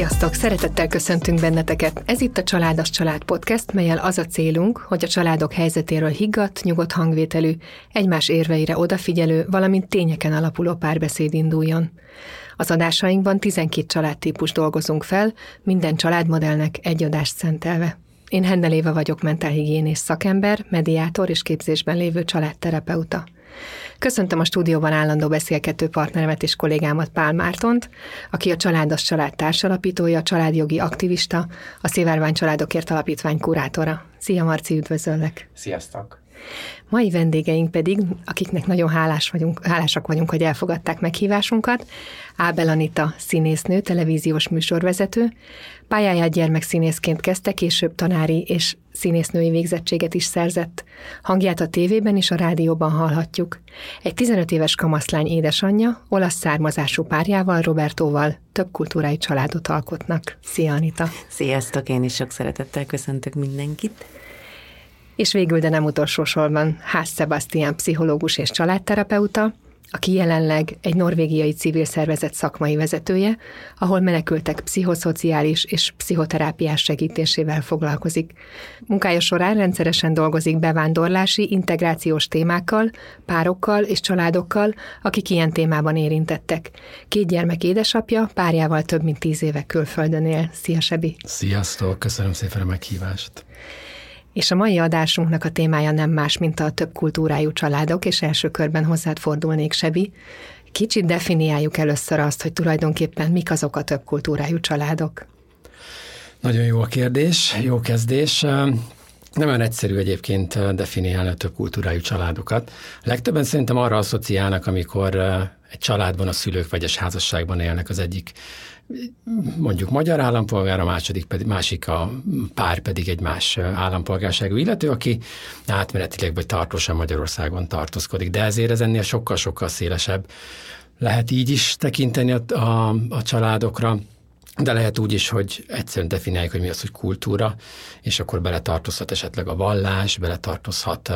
Sziasztok! Szeretettel köszöntünk benneteket. Ez itt a Családos Család Podcast, melyel az a célunk, hogy a családok helyzetéről higgadt, nyugodt hangvételű, egymás érveire odafigyelő, valamint tényeken alapuló párbeszéd induljon. Az adásainkban 12 családtípus dolgozunk fel, minden családmodellnek egy adást szentelve. Én Henneléva vagyok mentálhigiénés szakember, mediátor és képzésben lévő családterapeuta. Köszöntöm a stúdióban állandó beszélgető partneremet és kollégámat Pál Mártont, aki a Családos Család társalapítója, családjogi aktivista, a Szivárvány Családokért Alapítvány kurátora. Szia Marci, üdvözöllek! Sziasztok! Mai vendégeink pedig, akiknek nagyon hálás vagyunk, hálásak vagyunk, hogy elfogadták meghívásunkat, Ábel Anita színésznő, televíziós műsorvezető, pályáját gyermekszínészként kezdte, később tanári és színésznői végzettséget is szerzett. Hangját a tévében és a rádióban hallhatjuk. Egy 15 éves kamaszlány édesanyja, olasz származású párjával, Robertóval több kultúrai családot alkotnak. Szia Anita! Sziasztok, én is sok szeretettel köszöntök mindenkit! És végül, de nem utolsó sorban, Ház Sebastian pszichológus és családterapeuta, aki jelenleg egy norvégiai civil szervezet szakmai vezetője, ahol menekültek pszichoszociális és pszichoterápiás segítésével foglalkozik. Munkája során rendszeresen dolgozik bevándorlási, integrációs témákkal, párokkal és családokkal, akik ilyen témában érintettek. Két gyermek édesapja, párjával több mint tíz éve külföldön él. Szia, Sebi! Sziasztok! Köszönöm szépen a meghívást! És a mai adásunknak a témája nem más, mint a több kultúrájú családok, és első körben hozzád fordulnék, Sebi. Kicsit definiáljuk először azt, hogy tulajdonképpen mik azok a több kultúrájú családok. Nagyon jó a kérdés, jó kezdés. Nem olyan egyszerű egyébként definiálni a több kultúrájú családokat. Legtöbben szerintem arra asszociálnak, amikor egy családban a szülők vegyes házasságban élnek az egyik mondjuk magyar állampolgár, a második pedig, másik a pár pedig egy más állampolgárságú illető, aki átmenetileg vagy tartósan Magyarországon tartózkodik. De ezért ez ennél sokkal-sokkal szélesebb. Lehet így is tekinteni a, a, a családokra, de lehet úgy is, hogy egyszerűen definiáljuk, hogy mi az, hogy kultúra, és akkor beletartozhat esetleg a vallás, beletartozhat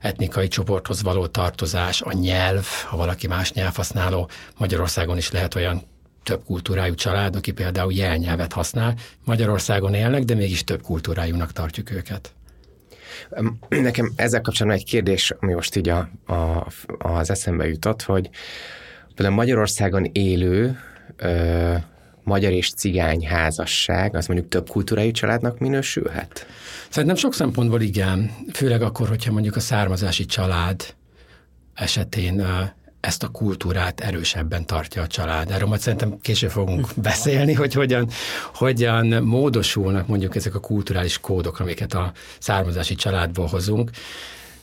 etnikai csoporthoz való tartozás, a nyelv, ha valaki más nyelvhasználó. Magyarországon is lehet olyan több kultúrájú család, aki például jelnyelvet használ. Magyarországon élnek, de mégis több kultúrájúnak tartjuk őket. Nekem ezzel kapcsolatban egy kérdés, ami most így a, a, az eszembe jutott, hogy például Magyarországon élő ö, magyar és cigány házasság, az mondjuk több kultúrájú családnak minősülhet? Szerintem sok szempontból igen, főleg akkor, hogyha mondjuk a származási család esetén ezt a kultúrát erősebben tartja a család. Erről majd szerintem később fogunk beszélni, hogy hogyan, hogyan módosulnak mondjuk ezek a kulturális kódok, amiket a származási családból hozunk.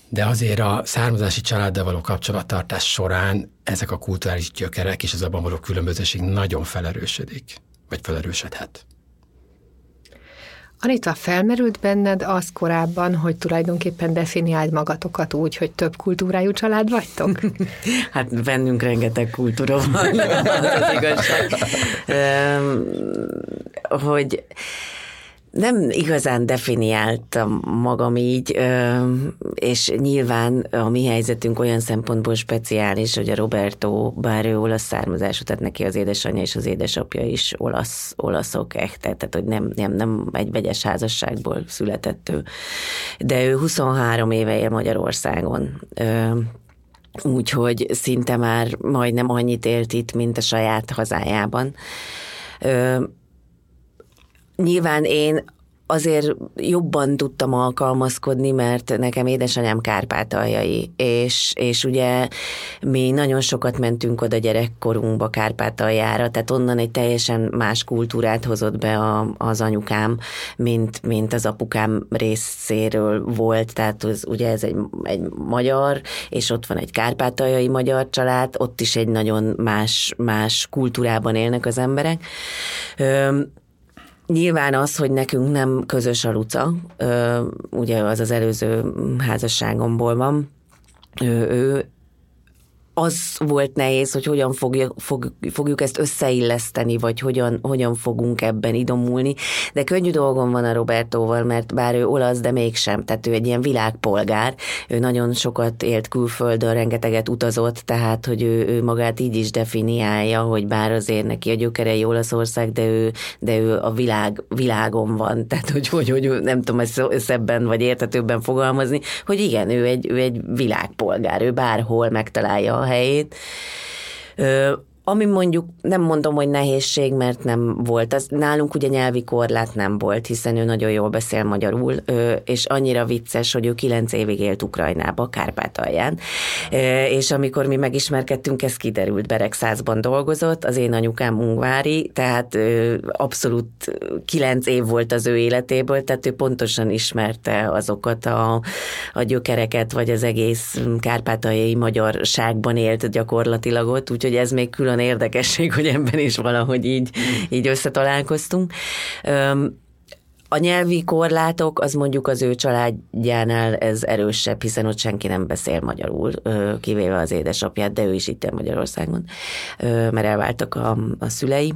De azért a származási családdal való kapcsolattartás során ezek a kulturális gyökerek és az abban való különbözőség nagyon felerősödik, vagy felerősödhet. Anita, felmerült benned az korábban, hogy tulajdonképpen definiáld magatokat úgy, hogy több kultúrájú család vagytok? hát bennünk rengeteg kultúra van, az igazság. hogy nem igazán definiáltam magam így, és nyilván a mi helyzetünk olyan szempontból speciális, hogy a Roberto, bár ő olasz származású, tehát neki az édesanyja és az édesapja is olasz, olaszok, echt, tehát hogy nem, nem, nem egy vegyes házasságból született ő. De ő 23 éve él Magyarországon. Úgyhogy szinte már majdnem annyit élt itt, mint a saját hazájában Nyilván én azért jobban tudtam alkalmazkodni, mert nekem édesanyám kárpátaljai, és, és ugye mi nagyon sokat mentünk oda gyerekkorunkba Kárpátaljára, tehát onnan egy teljesen más kultúrát hozott be a, az anyukám, mint, mint az apukám részéről volt, tehát az, ugye ez egy, egy magyar, és ott van egy kárpátaljai magyar család, ott is egy nagyon más, más kultúrában élnek az emberek. Nyilván az, hogy nekünk nem közös a Luca, ugye az az előző házasságomból van, ő, ő az volt nehéz, hogy hogyan fogja, fog, fogjuk ezt összeilleszteni, vagy hogyan, hogyan fogunk ebben idomulni. De könnyű dolgom van a Robertóval, mert bár ő olasz, de mégsem. Tehát ő egy ilyen világpolgár. Ő nagyon sokat élt külföldön, rengeteget utazott, tehát hogy ő, ő magát így is definiálja, hogy bár azért neki a gyökerei Olaszország, de ő, de ő a világ, világon van. Tehát hogy, hogy, hogy nem tudom ezt szebben vagy értetőbben fogalmazni, hogy igen, ő egy, ő egy világpolgár, ő bárhol megtalálja a helyét. Ami mondjuk nem mondom, hogy nehézség, mert nem volt. Az, nálunk ugye nyelvi korlát nem volt, hiszen ő nagyon jól beszél magyarul, és annyira vicces, hogy ő kilenc évig élt Ukrajnába, Kárpátalján, és amikor mi megismerkedtünk, ez kiderült, Beregszázban dolgozott, az én anyukám ungvári, tehát abszolút kilenc év volt az ő életéből, tehát ő pontosan ismerte azokat a, a gyökereket, vagy az egész kárpátaljai magyarságban élt gyakorlatilag ott, úgyhogy ez még külön érdekesség, hogy ebben is valahogy így, így összetalálkoztunk. A nyelvi korlátok, az mondjuk az ő családjánál ez erősebb, hiszen ott senki nem beszél magyarul, kivéve az édesapját, de ő is itt Magyarországon, mert elváltak a, a szülei.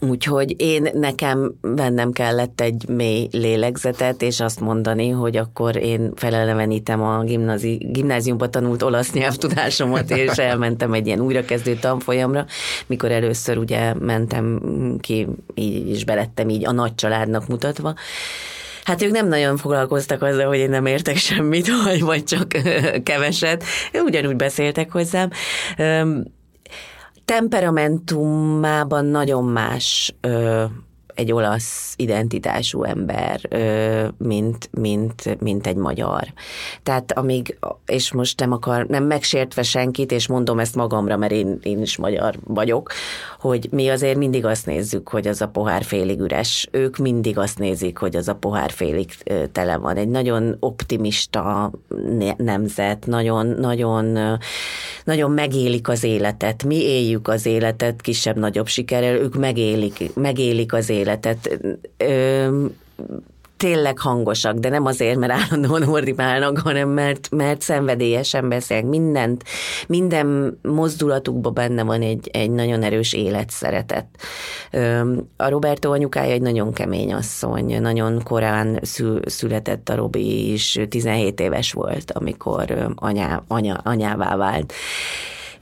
Úgyhogy én nekem vennem kellett egy mély lélegzetet, és azt mondani, hogy akkor én felelevenítem a gimnázi, gimnáziumban tanult olasz nyelvtudásomat, és elmentem egy ilyen újrakezdő tanfolyamra, mikor először ugye mentem ki, így is belettem így a nagy családnak mutatva. Hát ők nem nagyon foglalkoztak azzal, hogy én nem értek semmit, vagy, vagy csak keveset. Ugyanúgy beszéltek hozzám temperamentumában nagyon más ö, egy olasz identitású ember, mint, mint, mint egy magyar. Tehát amíg, és most nem akar, nem megsértve senkit, és mondom ezt magamra, mert én, én is magyar vagyok, hogy mi azért mindig azt nézzük, hogy az a pohár félig üres. Ők mindig azt nézik, hogy az a pohár félig tele van. Egy nagyon optimista nemzet, nagyon, nagyon, nagyon megélik az életet. Mi éljük az életet kisebb-nagyobb sikerrel, ők megélik, megélik az életet életet. Ö, tényleg hangosak, de nem azért, mert állandóan ordibálnak, hanem mert, mert szenvedélyesen beszélnek. Mindent, minden mozdulatukban benne van egy, egy nagyon erős életszeretet. A Roberto anyukája egy nagyon kemény asszony, nagyon korán szül, született a Robi is, 17 éves volt, amikor anyá, anya, anyává vált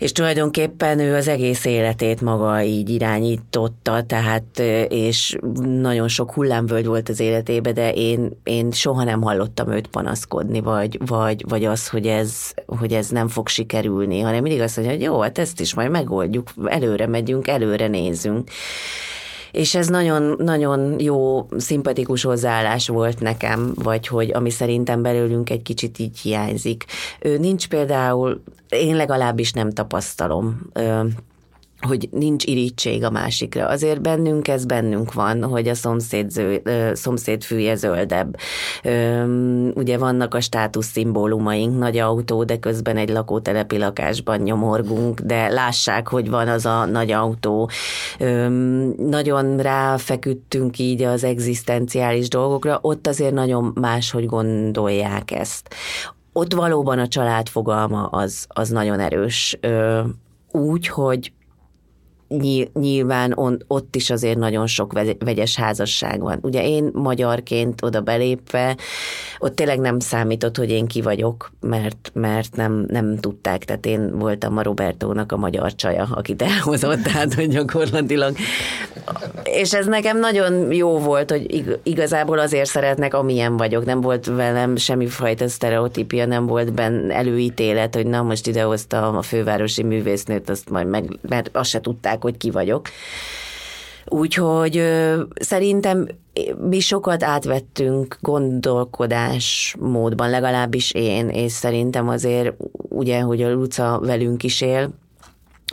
és tulajdonképpen ő az egész életét maga így irányította, tehát és nagyon sok hullámvölgy volt az életébe, de én, én soha nem hallottam őt panaszkodni, vagy, vagy, vagy az, hogy ez, hogy ez nem fog sikerülni, hanem mindig azt mondja, hogy jó, hát ezt is majd megoldjuk, előre megyünk, előre nézünk és ez nagyon, nagyon jó, szimpatikus hozzáállás volt nekem, vagy hogy ami szerintem belőlünk egy kicsit így hiányzik. Nincs például, én legalábbis nem tapasztalom hogy nincs irítség a másikra. Azért bennünk ez bennünk van, hogy a szomszéd, ző, szomszéd fűje zöldebb. Ugye vannak a státusz szimbólumaink, nagy autó, de közben egy lakótelepi lakásban nyomorgunk, de lássák, hogy van az a nagy autó. Nagyon ráfeküdtünk így az egzisztenciális dolgokra, ott azért nagyon máshogy gondolják ezt. Ott valóban a család fogalma az, az nagyon erős. Úgy, hogy nyilván ott is azért nagyon sok vegyes házasság van. Ugye én magyarként oda belépve, ott tényleg nem számított, hogy én ki vagyok, mert, mert nem, nem tudták, tehát én voltam a Robertónak a magyar csaja, akit elhozott, tehát hogy gyakorlatilag. És ez nekem nagyon jó volt, hogy igazából azért szeretnek, amilyen vagyok. Nem volt velem semmifajta sztereotípia, nem volt benne előítélet, hogy na most idehoztam a fővárosi művésznőt, azt majd meg, mert azt se tudták, tudják, hogy ki vagyok. Úgyhogy szerintem mi sokat átvettünk gondolkodás módban, legalábbis én, és szerintem azért ugye, hogy a Luca velünk is él,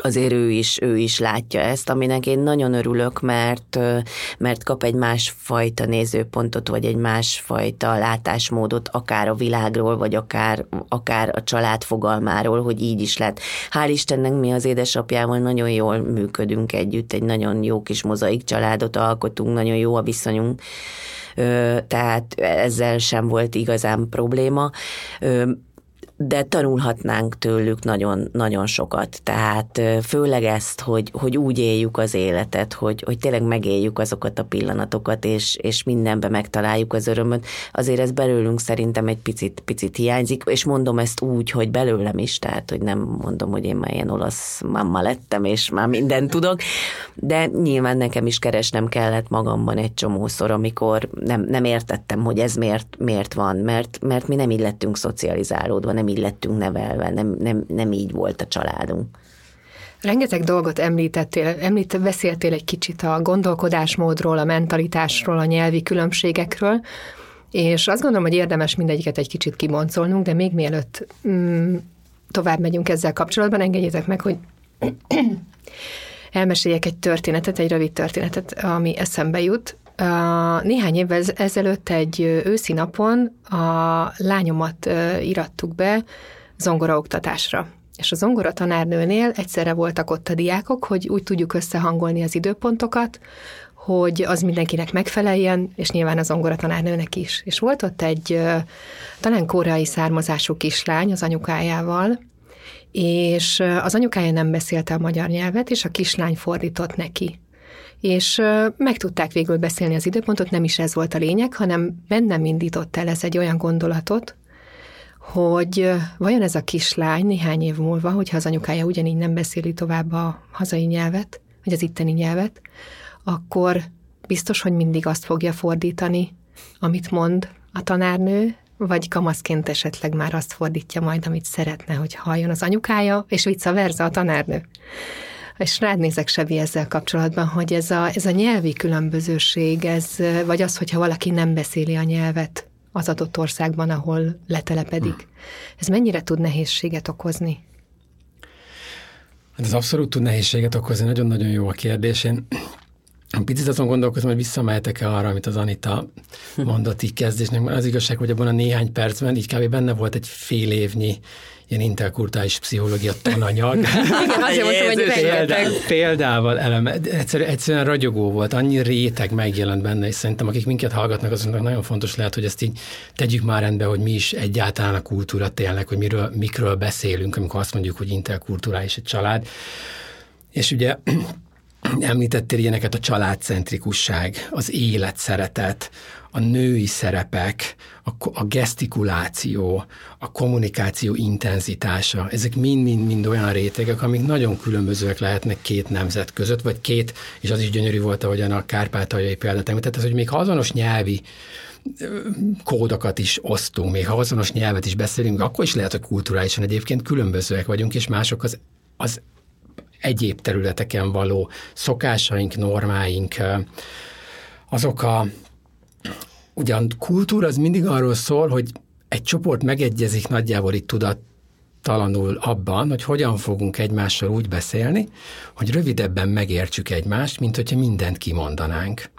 azért ő is, ő is látja ezt, aminek én nagyon örülök, mert, mert kap egy másfajta nézőpontot, vagy egy másfajta látásmódot, akár a világról, vagy akár, akár a család fogalmáról, hogy így is lett. Hál' Istennek mi az édesapjával nagyon jól működünk együtt, egy nagyon jó kis mozaik családot alkotunk, nagyon jó a viszonyunk, tehát ezzel sem volt igazán probléma de tanulhatnánk tőlük nagyon, nagyon sokat. Tehát főleg ezt, hogy, hogy úgy éljük az életet, hogy, hogy tényleg megéljük azokat a pillanatokat, és, és mindenbe megtaláljuk az örömöt. Azért ez belőlünk szerintem egy picit, picit hiányzik, és mondom ezt úgy, hogy belőlem is, tehát hogy nem mondom, hogy én már ilyen olasz mamma lettem, és már mindent tudok, de nyilván nekem is keresnem kellett magamban egy csomószor, amikor nem, nem értettem, hogy ez miért, miért van, mert, mert mi nem így lettünk szocializálódva, nem így lettünk nevelve, nem, nem, nem így volt a családunk. Rengeteg dolgot említettél, említ, beszéltél egy kicsit a gondolkodásmódról, a mentalitásról, a nyelvi különbségekről, és azt gondolom, hogy érdemes mindegyiket egy kicsit kiboncolnunk, de még mielőtt mm, tovább megyünk ezzel kapcsolatban, engedjétek meg, hogy elmeséljek egy történetet, egy rövid történetet, ami eszembe jut. Néhány évvel ezelőtt egy őszi napon a lányomat irattuk be zongoraoktatásra. És a zongora tanárnőnél egyszerre voltak ott a diákok, hogy úgy tudjuk összehangolni az időpontokat, hogy az mindenkinek megfeleljen, és nyilván a zongora tanárnőnek is. És volt ott egy talán koreai származású kislány az anyukájával, és az anyukája nem beszélte a magyar nyelvet, és a kislány fordított neki és meg tudták végül beszélni az időpontot, nem is ez volt a lényeg, hanem bennem indított el ez egy olyan gondolatot, hogy vajon ez a kislány néhány év múlva, hogyha az anyukája ugyanígy nem beszéli tovább a hazai nyelvet, vagy az itteni nyelvet, akkor biztos, hogy mindig azt fogja fordítani, amit mond a tanárnő, vagy kamaszként esetleg már azt fordítja majd, amit szeretne, hogy halljon az anyukája, és vice versa a tanárnő. És rád nézek, Sevi, ezzel kapcsolatban, hogy ez a, ez a nyelvi különbözőség, ez, vagy az, hogyha valaki nem beszéli a nyelvet az adott országban, ahol letelepedik, ez mennyire tud nehézséget okozni? Hát ez abszolút tud nehézséget okozni, nagyon-nagyon jó a kérdés. Én Picit azon gondolkozom, hogy visszamehetek-e arra, amit az Anita mondott így kezdésnek, az igazság, hogy abban a néhány percben így kb. benne volt egy fél évnyi ilyen interkultális pszichológia tananyag. azért mondtam, hogy Példá, példával eleme. Egyszerűen, egyszerűen ragyogó volt, annyi réteg megjelent benne, és szerintem akik minket hallgatnak, azoknak nagyon fontos lehet, hogy ezt így tegyük már rendbe, hogy mi is egyáltalán a kultúra tényleg, hogy miről, mikről beszélünk, amikor azt mondjuk, hogy interkulturális egy család. És ugye említettél ilyeneket a családcentrikusság, az életszeretet, a női szerepek, a, a gesztikuláció, a kommunikáció intenzitása, ezek mind-mind-mind olyan rétegek, amik nagyon különbözőek lehetnek két nemzet között, vagy két, és az is gyönyörű volt, ahogyan a kárpátaljai példát említett, ez, hogy még ha azonos nyelvi kódokat is osztunk, még ha azonos nyelvet is beszélünk, akkor is lehet, hogy kulturálisan egyébként különbözőek vagyunk, és mások az, az egyéb területeken való szokásaink, normáink, azok a ugyan kultúra az mindig arról szól, hogy egy csoport megegyezik nagyjából itt tudat talanul abban, hogy hogyan fogunk egymással úgy beszélni, hogy rövidebben megértsük egymást, mint hogyha mindent kimondanánk.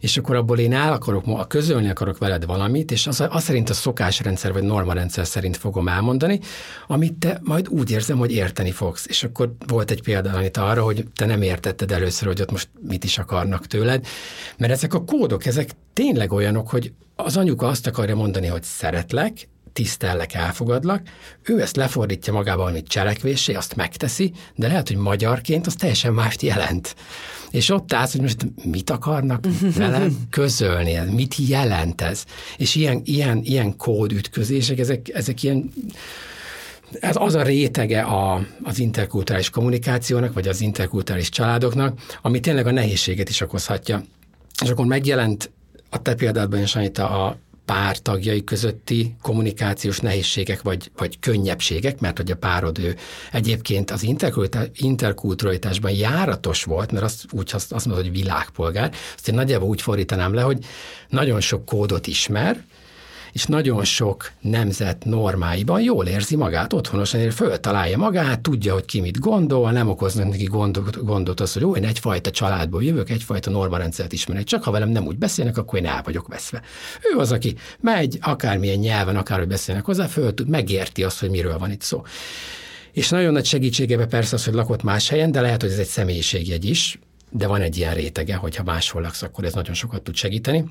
És akkor abból én el akarok, közölni akarok veled valamit, és az, az szerint a szokásrendszer vagy normarendszer szerint fogom elmondani, amit te majd úgy érzem, hogy érteni fogsz. És akkor volt egy példa amit arra, hogy te nem értetted először, hogy ott most mit is akarnak tőled, mert ezek a kódok, ezek tényleg olyanok, hogy az anyuka azt akarja mondani, hogy szeretlek, tisztellek, elfogadlak, ő ezt lefordítja magába valamit cselekvésé, azt megteszi, de lehet, hogy magyarként az teljesen mást jelent. És ott állsz, hogy most mit akarnak velem közölni, mit jelent ez? És ilyen, ilyen, ilyen kódütközések, ezek, ezek ilyen ez az a rétege a, az interkulturális kommunikációnak, vagy az interkulturális családoknak, ami tényleg a nehézséget is okozhatja. És akkor megjelent a te példádban is, Anita, a pár tagjai közötti kommunikációs nehézségek vagy, vagy könnyebbségek, mert hogy a párod ő egyébként az interkulturalitásban járatos volt, mert azt úgy azt, azt mondod, hogy világpolgár, azt én nagyjából úgy fordítanám le, hogy nagyon sok kódot ismer, és nagyon sok nemzet normáiban jól érzi magát otthonosan, és föltalálja magát, tudja, hogy ki mit gondol, nem okoznak neki gondot, gondot az, hogy ó, én egyfajta családból jövök, egyfajta normarendszert ismerek, csak ha velem nem úgy beszélnek, akkor én el vagyok veszve. Ő az, aki megy, akármilyen nyelven, akárhogy beszélnek hozzá, föl tud, megérti azt, hogy miről van itt szó. És nagyon nagy segítségebe persze az, hogy lakott más helyen, de lehet, hogy ez egy személyiségjegy is, de van egy ilyen rétege, hogyha máshol laksz, akkor ez nagyon sokat tud segíteni.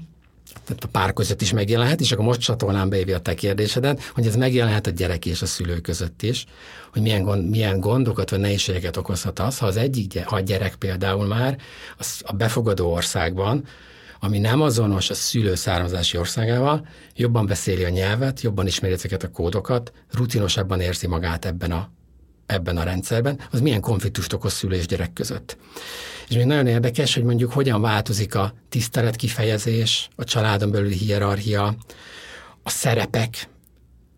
A pár között is megjelenhet, és akkor most csatolnám be a te kérdésedet, hogy ez megjelenhet a gyerek és a szülő között is, hogy milyen, gond, milyen gondokat vagy nehézségeket okozhat az, ha az egyik, ha a gyerek például már az a befogadó országban, ami nem azonos a szülő származási országával, jobban beszéli a nyelvet, jobban ismeri ezeket a kódokat, rutinosabban érzi magát ebben a, ebben a rendszerben, az milyen konfliktust okoz szülő és gyerek között. És még nagyon érdekes, hogy mondjuk hogyan változik a tisztelet kifejezés, a családon belüli hierarchia, a szerepek,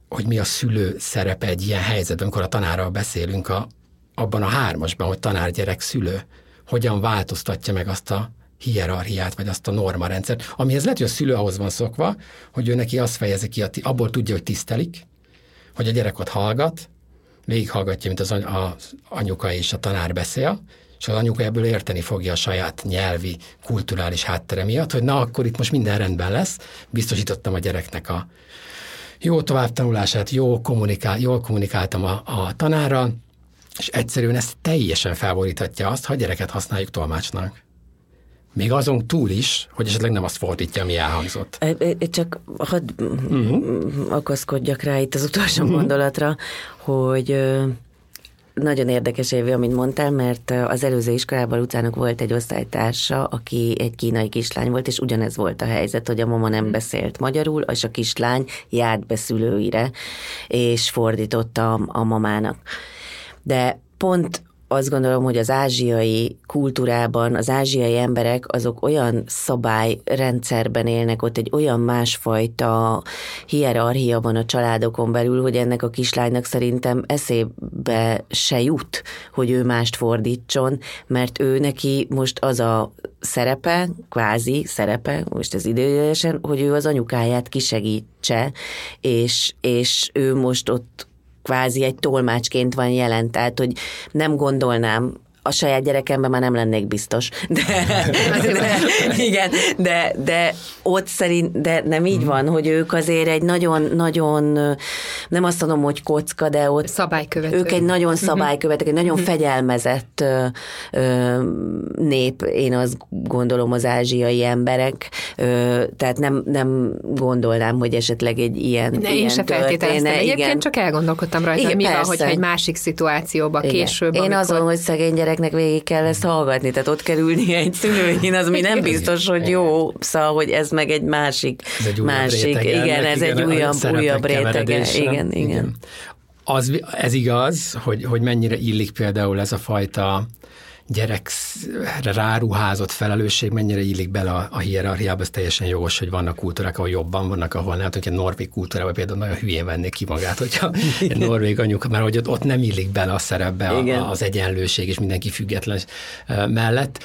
hogy mi a szülő szerepe egy ilyen helyzetben, amikor a tanárral beszélünk a, abban a hármasban, hogy tanár-gyerek-szülő, hogyan változtatja meg azt a hierarchiát, vagy azt a normarendszert, amihez lehet, hogy a szülő ahhoz van szokva, hogy ő neki azt fejezi ki, abból tudja, hogy tisztelik, hogy a gyerek ott hallgat, végighallgatja, mint az, anyuka és a tanár beszél, és az anyuka ebből érteni fogja a saját nyelvi, kulturális háttere miatt, hogy na, akkor itt most minden rendben lesz, biztosítottam a gyereknek a jó továbbtanulását, jó kommunikál, jól kommunikáltam a, a tanárral, és egyszerűen ezt teljesen felboríthatja azt, ha a gyereket használjuk tolmácsnak. Még azon túl is, hogy esetleg nem azt fordítja, ami elhangzott. Csak hadd uh-huh. akaszkodjak rá itt az utolsó uh-huh. gondolatra, hogy nagyon érdekes évi, amit mondtál, mert az előző iskolában utcának volt egy osztálytársa, aki egy kínai kislány volt, és ugyanez volt a helyzet, hogy a mama nem beszélt magyarul, és a kislány járt be szülőire, és fordította a, a mamának. De pont azt gondolom, hogy az ázsiai kultúrában az ázsiai emberek azok olyan szabályrendszerben élnek, ott egy olyan másfajta hierarchia van a családokon belül, hogy ennek a kislánynak szerintem eszébe se jut, hogy ő mást fordítson, mert ő neki most az a szerepe, kvázi szerepe, most ez időjesen, hogy ő az anyukáját kisegítse, és, és ő most ott kvázi egy tolmácsként van jelen, tehát hogy nem gondolnám a saját gyerekemben már nem lennék biztos. De, de, igen, de, de ott szerint, de nem így van, hogy ők azért egy nagyon-nagyon, nem azt mondom, hogy kocka, de ott szabálykövető. ők egy nagyon mhm. szabálykövető, egy nagyon mhm. fegyelmezett ö, ö, nép, én azt gondolom az ázsiai emberek, ö, tehát nem, nem gondolnám, hogy esetleg egy ilyen De ilyen én se feltételeztem. Egyébként igen. csak elgondolkodtam rajta, igen, mi persze. van, hogyha egy másik szituációba igen. később. Én amikor... azon, hogy szegény gyerek gyereknek végig kell ezt hallgatni, tehát ott kell ülni egy szülőin, az mi nem biztos, hogy jó, szóval, hogy ez meg egy másik, ez egy másik, rétege, igen, ez egy újabb, újabb rétege, igen, igen. igen. Az, ez igaz, hogy, hogy mennyire illik például ez a fajta gyerekre ráruházott felelősség mennyire illik bele a, a hierarchiába, ez teljesen jogos, hogy vannak kultúrák, ahol jobban vannak, ahol nem. Hogyha norvég kultúrában például nagyon hülyén vennék ki magát, hogyha egy norvég anyuka, mert hogy ott, ott nem illik bele a szerepbe a, az egyenlőség és mindenki független mellett.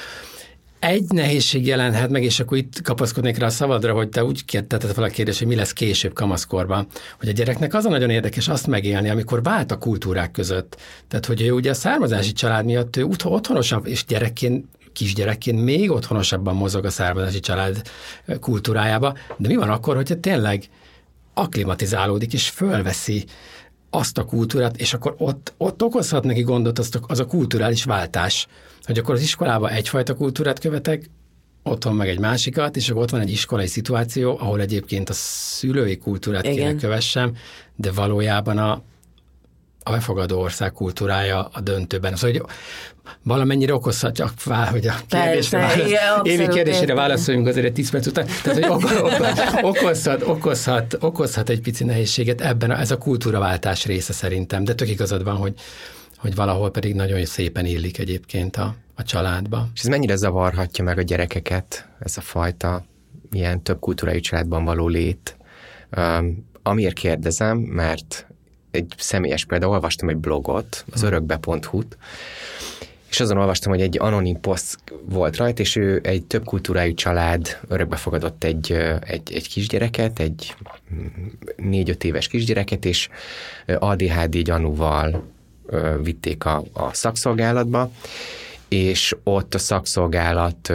Egy nehézség jelenhet meg, és akkor itt kapaszkodnék rá a szabadra, hogy te úgy tetted fel a kérdést, hogy mi lesz később kamaszkorban, hogy a gyereknek az a nagyon érdekes azt megélni, amikor vált a kultúrák között. Tehát, hogy ő ugye a származási család miatt ő otthonosabb, és gyerekként kisgyerekként még otthonosabban mozog a származási család kultúrájába, de mi van akkor, hogyha tényleg aklimatizálódik és fölveszi azt a kultúrát, és akkor ott, ott okozhat neki gondot az a, az a kulturális váltás, hogy akkor az iskolában egyfajta kultúrát követek, otthon meg egy másikat, és akkor ott van egy iskolai szituáció, ahol egyébként a szülői kultúrát Igen. kéne kövessem, de valójában a, a befogadó ország kultúrája a döntőben. Szóval, hogy valamennyire okozhatja, hogy a kérdésre, Persze, válasz, igen, évi kérdésére válaszoljunk azért egy 10 perc után, tehát hogy okozhat, okozhat, okozhat egy pici nehézséget ebben, a, ez a kultúraváltás része szerintem, de tök igazad van, hogy hogy valahol pedig nagyon szépen illik egyébként a, a családba. És ez mennyire zavarhatja meg a gyerekeket, ez a fajta ilyen több kultúrájú családban való lét? Um, amiért kérdezem, mert egy személyes példa, olvastam egy blogot, az hm. örökbe.hu-t, és azon olvastam, hogy egy anonim poszt volt rajta, és ő egy több kultúrájú család örökbe fogadott egy, egy, egy kisgyereket, egy négy-öt éves kisgyereket, és ADHD gyanúval vitték a, a szakszolgálatba, és ott a szakszolgálat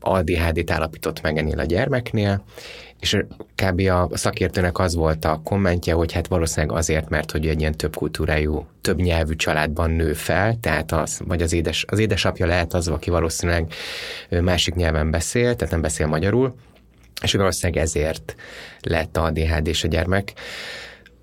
ADHD-t állapított meg ennél a gyermeknél, és kb. a szakértőnek az volt a kommentje, hogy hát valószínűleg azért, mert hogy egy ilyen több kultúrájú, több nyelvű családban nő fel, tehát az, vagy az, édes, az édesapja lehet az, aki valószínűleg másik nyelven beszél, tehát nem beszél magyarul, és valószínűleg ezért lett a ADHD-s a gyermek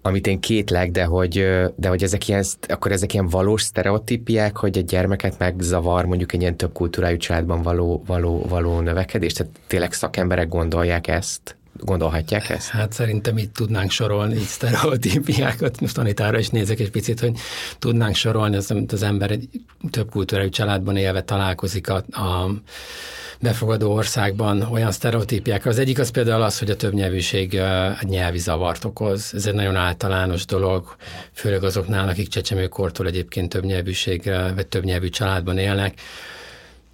amit én kétlek, de hogy, de hogy ezek ilyen, akkor ezek ilyen valós sztereotípiák, hogy egy gyermeket megzavar mondjuk egy ilyen több kultúrájú családban való, való, való növekedés? Tehát tényleg szakemberek gondolják ezt? Gondolhatják ezt? Hát szerintem itt tudnánk sorolni így sztereotípiákat, most Anitára is nézek egy picit, hogy tudnánk sorolni, az, az ember egy több kultúrájú családban élve találkozik a, a befogadó országban olyan sztereotípiák. Az egyik az például az, hogy a többnyelvűség egy nyelvi zavart okoz. Ez egy nagyon általános dolog, főleg azoknál, akik csecsemőkortól egyébként többnyelvűség vagy többnyelvű családban élnek.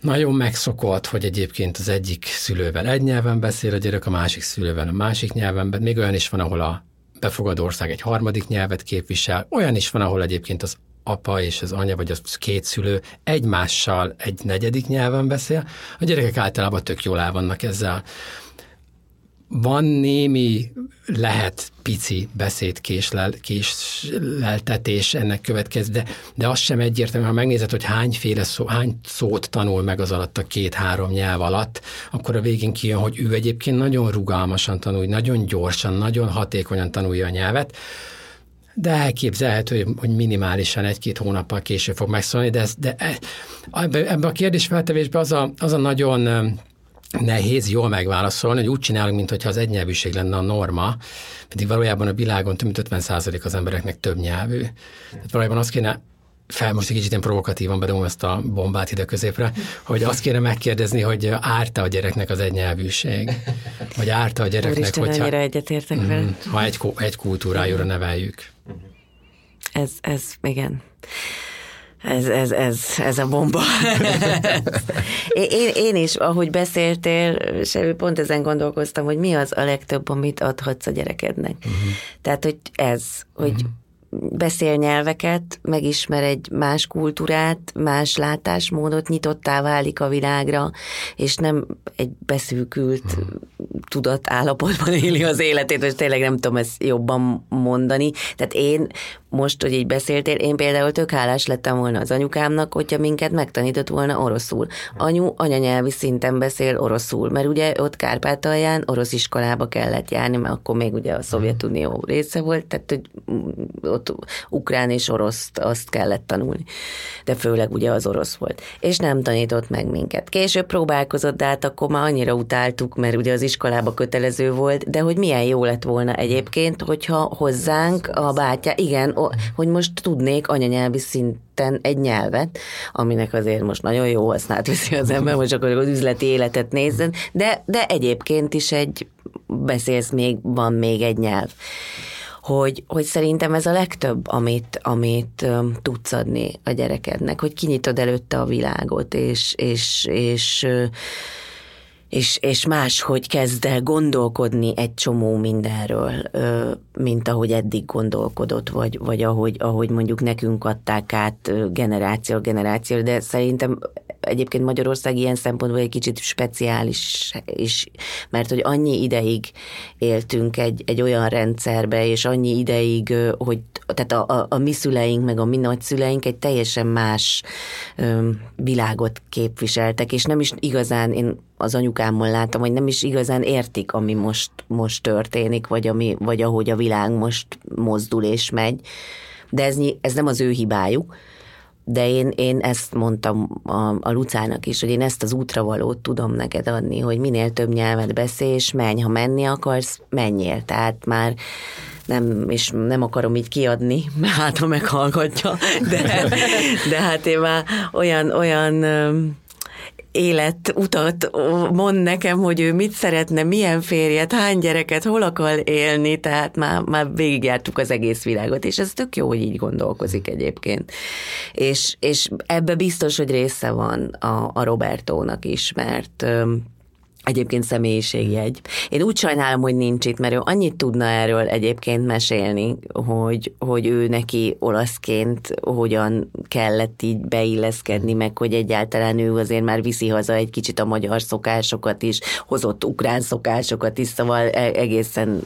Nagyon megszokott, hogy egyébként az egyik szülővel egy nyelven beszél a gyerek, a másik szülővel a másik nyelven, még olyan is van, ahol a befogadó ország egy harmadik nyelvet képvisel, olyan is van, ahol egyébként az apa és az anya, vagy az két szülő egymással egy negyedik nyelven beszél, a gyerekek általában tök jól el vannak ezzel. Van némi, lehet pici beszédkésleltetés ennek következ, de, de az sem egyértelmű, ha megnézed, hogy hányféle szó, hány szót tanul meg az alatt a két-három nyelv alatt, akkor a végén kijön, hogy ő egyébként nagyon rugalmasan tanul, nagyon gyorsan, nagyon hatékonyan tanulja a nyelvet, de elképzelhető, hogy minimálisan egy-két hónappal később fog megszólni, de, ez, de e, ebben a kérdésfeltevésben az a, az a nagyon nehéz jól megválaszolni, hogy úgy csinálunk, mintha az egynyelvűség lenne a norma, pedig valójában a világon több mint 50% az embereknek több nyelvű. Tehát valójában azt kéne fel most egy kicsit én provokatívan bedom ezt a bombát ide középre, hogy azt kéne megkérdezni, hogy árta a gyereknek az egynyelvűség, vagy árta a gyereknek, Úristen, hogyha... egyetértek mm, vele. Ha egy, egy kultúrájúra neveljük. Ez, ez, igen. Ez, ez, ez, ez a bomba. én, én is, ahogy beszéltél, és pont ezen gondolkoztam, hogy mi az a legtöbb, amit adhatsz a gyerekednek. Uh-huh. Tehát, hogy ez, hogy uh-huh beszél nyelveket, megismer egy más kultúrát, más látásmódot, nyitottá válik a világra, és nem egy beszűkült tudat állapotban éli az életét, és tényleg nem tudom ezt jobban mondani. Tehát én most, hogy így beszéltél, én például tök hálás lettem volna az anyukámnak, hogyha minket megtanított volna oroszul. Anyu anyanyelvi szinten beszél oroszul, mert ugye ott Kárpátalján orosz iskolába kellett járni, mert akkor még ugye a Szovjetunió része volt, tehát hogy ott ukrán és oroszt azt kellett tanulni. De főleg ugye az orosz volt. És nem tanított meg minket. Később próbálkozott, de hát akkor már annyira utáltuk, mert ugye az iskolába kötelező volt, de hogy milyen jó lett volna egyébként, hogyha hozzánk a bátyja, igen, hogy most tudnék anyanyelvi szinten egy nyelvet, aminek azért most nagyon jó hasznát viszi az ember, hogy akkor az üzleti életet nézzen, de, de egyébként is egy, beszélsz még, van még egy nyelv. Hogy, hogy szerintem ez a legtöbb, amit, amit um, tudsz adni a gyerekednek, hogy kinyitod előtte a világot, és, és, és és, és máshogy kezd el gondolkodni egy csomó mindenről, mint ahogy eddig gondolkodott, vagy, vagy ahogy, ahogy mondjuk nekünk adták át generáció generáció, de szerintem egyébként Magyarország ilyen szempontból egy kicsit speciális is, mert hogy annyi ideig éltünk egy, egy olyan rendszerbe, és annyi ideig, hogy tehát a, a, a mi szüleink, meg a mi nagyszüleink egy teljesen más ö, világot képviseltek, és nem is igazán, én az anyukámmal láttam, hogy nem is igazán értik, ami most, most történik, vagy, ami, vagy ahogy a világ most mozdul és megy. De ez, ez nem az ő hibájuk, de én, én ezt mondtam a, a Lucának is, hogy én ezt az útravalót tudom neked adni, hogy minél több nyelvet beszélj, és menj, ha menni akarsz, menjél. Tehát már nem, és nem akarom így kiadni, hát ha meghallgatja, de, de hát én már olyan, olyan életutat mond nekem, hogy ő mit szeretne, milyen férjet, hány gyereket, hol akar élni, tehát már, már végigjártuk az egész világot, és ez tök jó, hogy így gondolkozik egyébként. És, és ebbe biztos, hogy része van a, a Robertónak is, mert Egyébként személyiségjegy. Én úgy sajnálom, hogy nincs itt, mert ő annyit tudna erről egyébként mesélni, hogy, hogy ő neki olaszként hogyan kellett így beilleszkedni, meg hogy egyáltalán ő azért már viszi haza egy kicsit a magyar szokásokat is, hozott ukrán szokásokat is, szóval e, egészen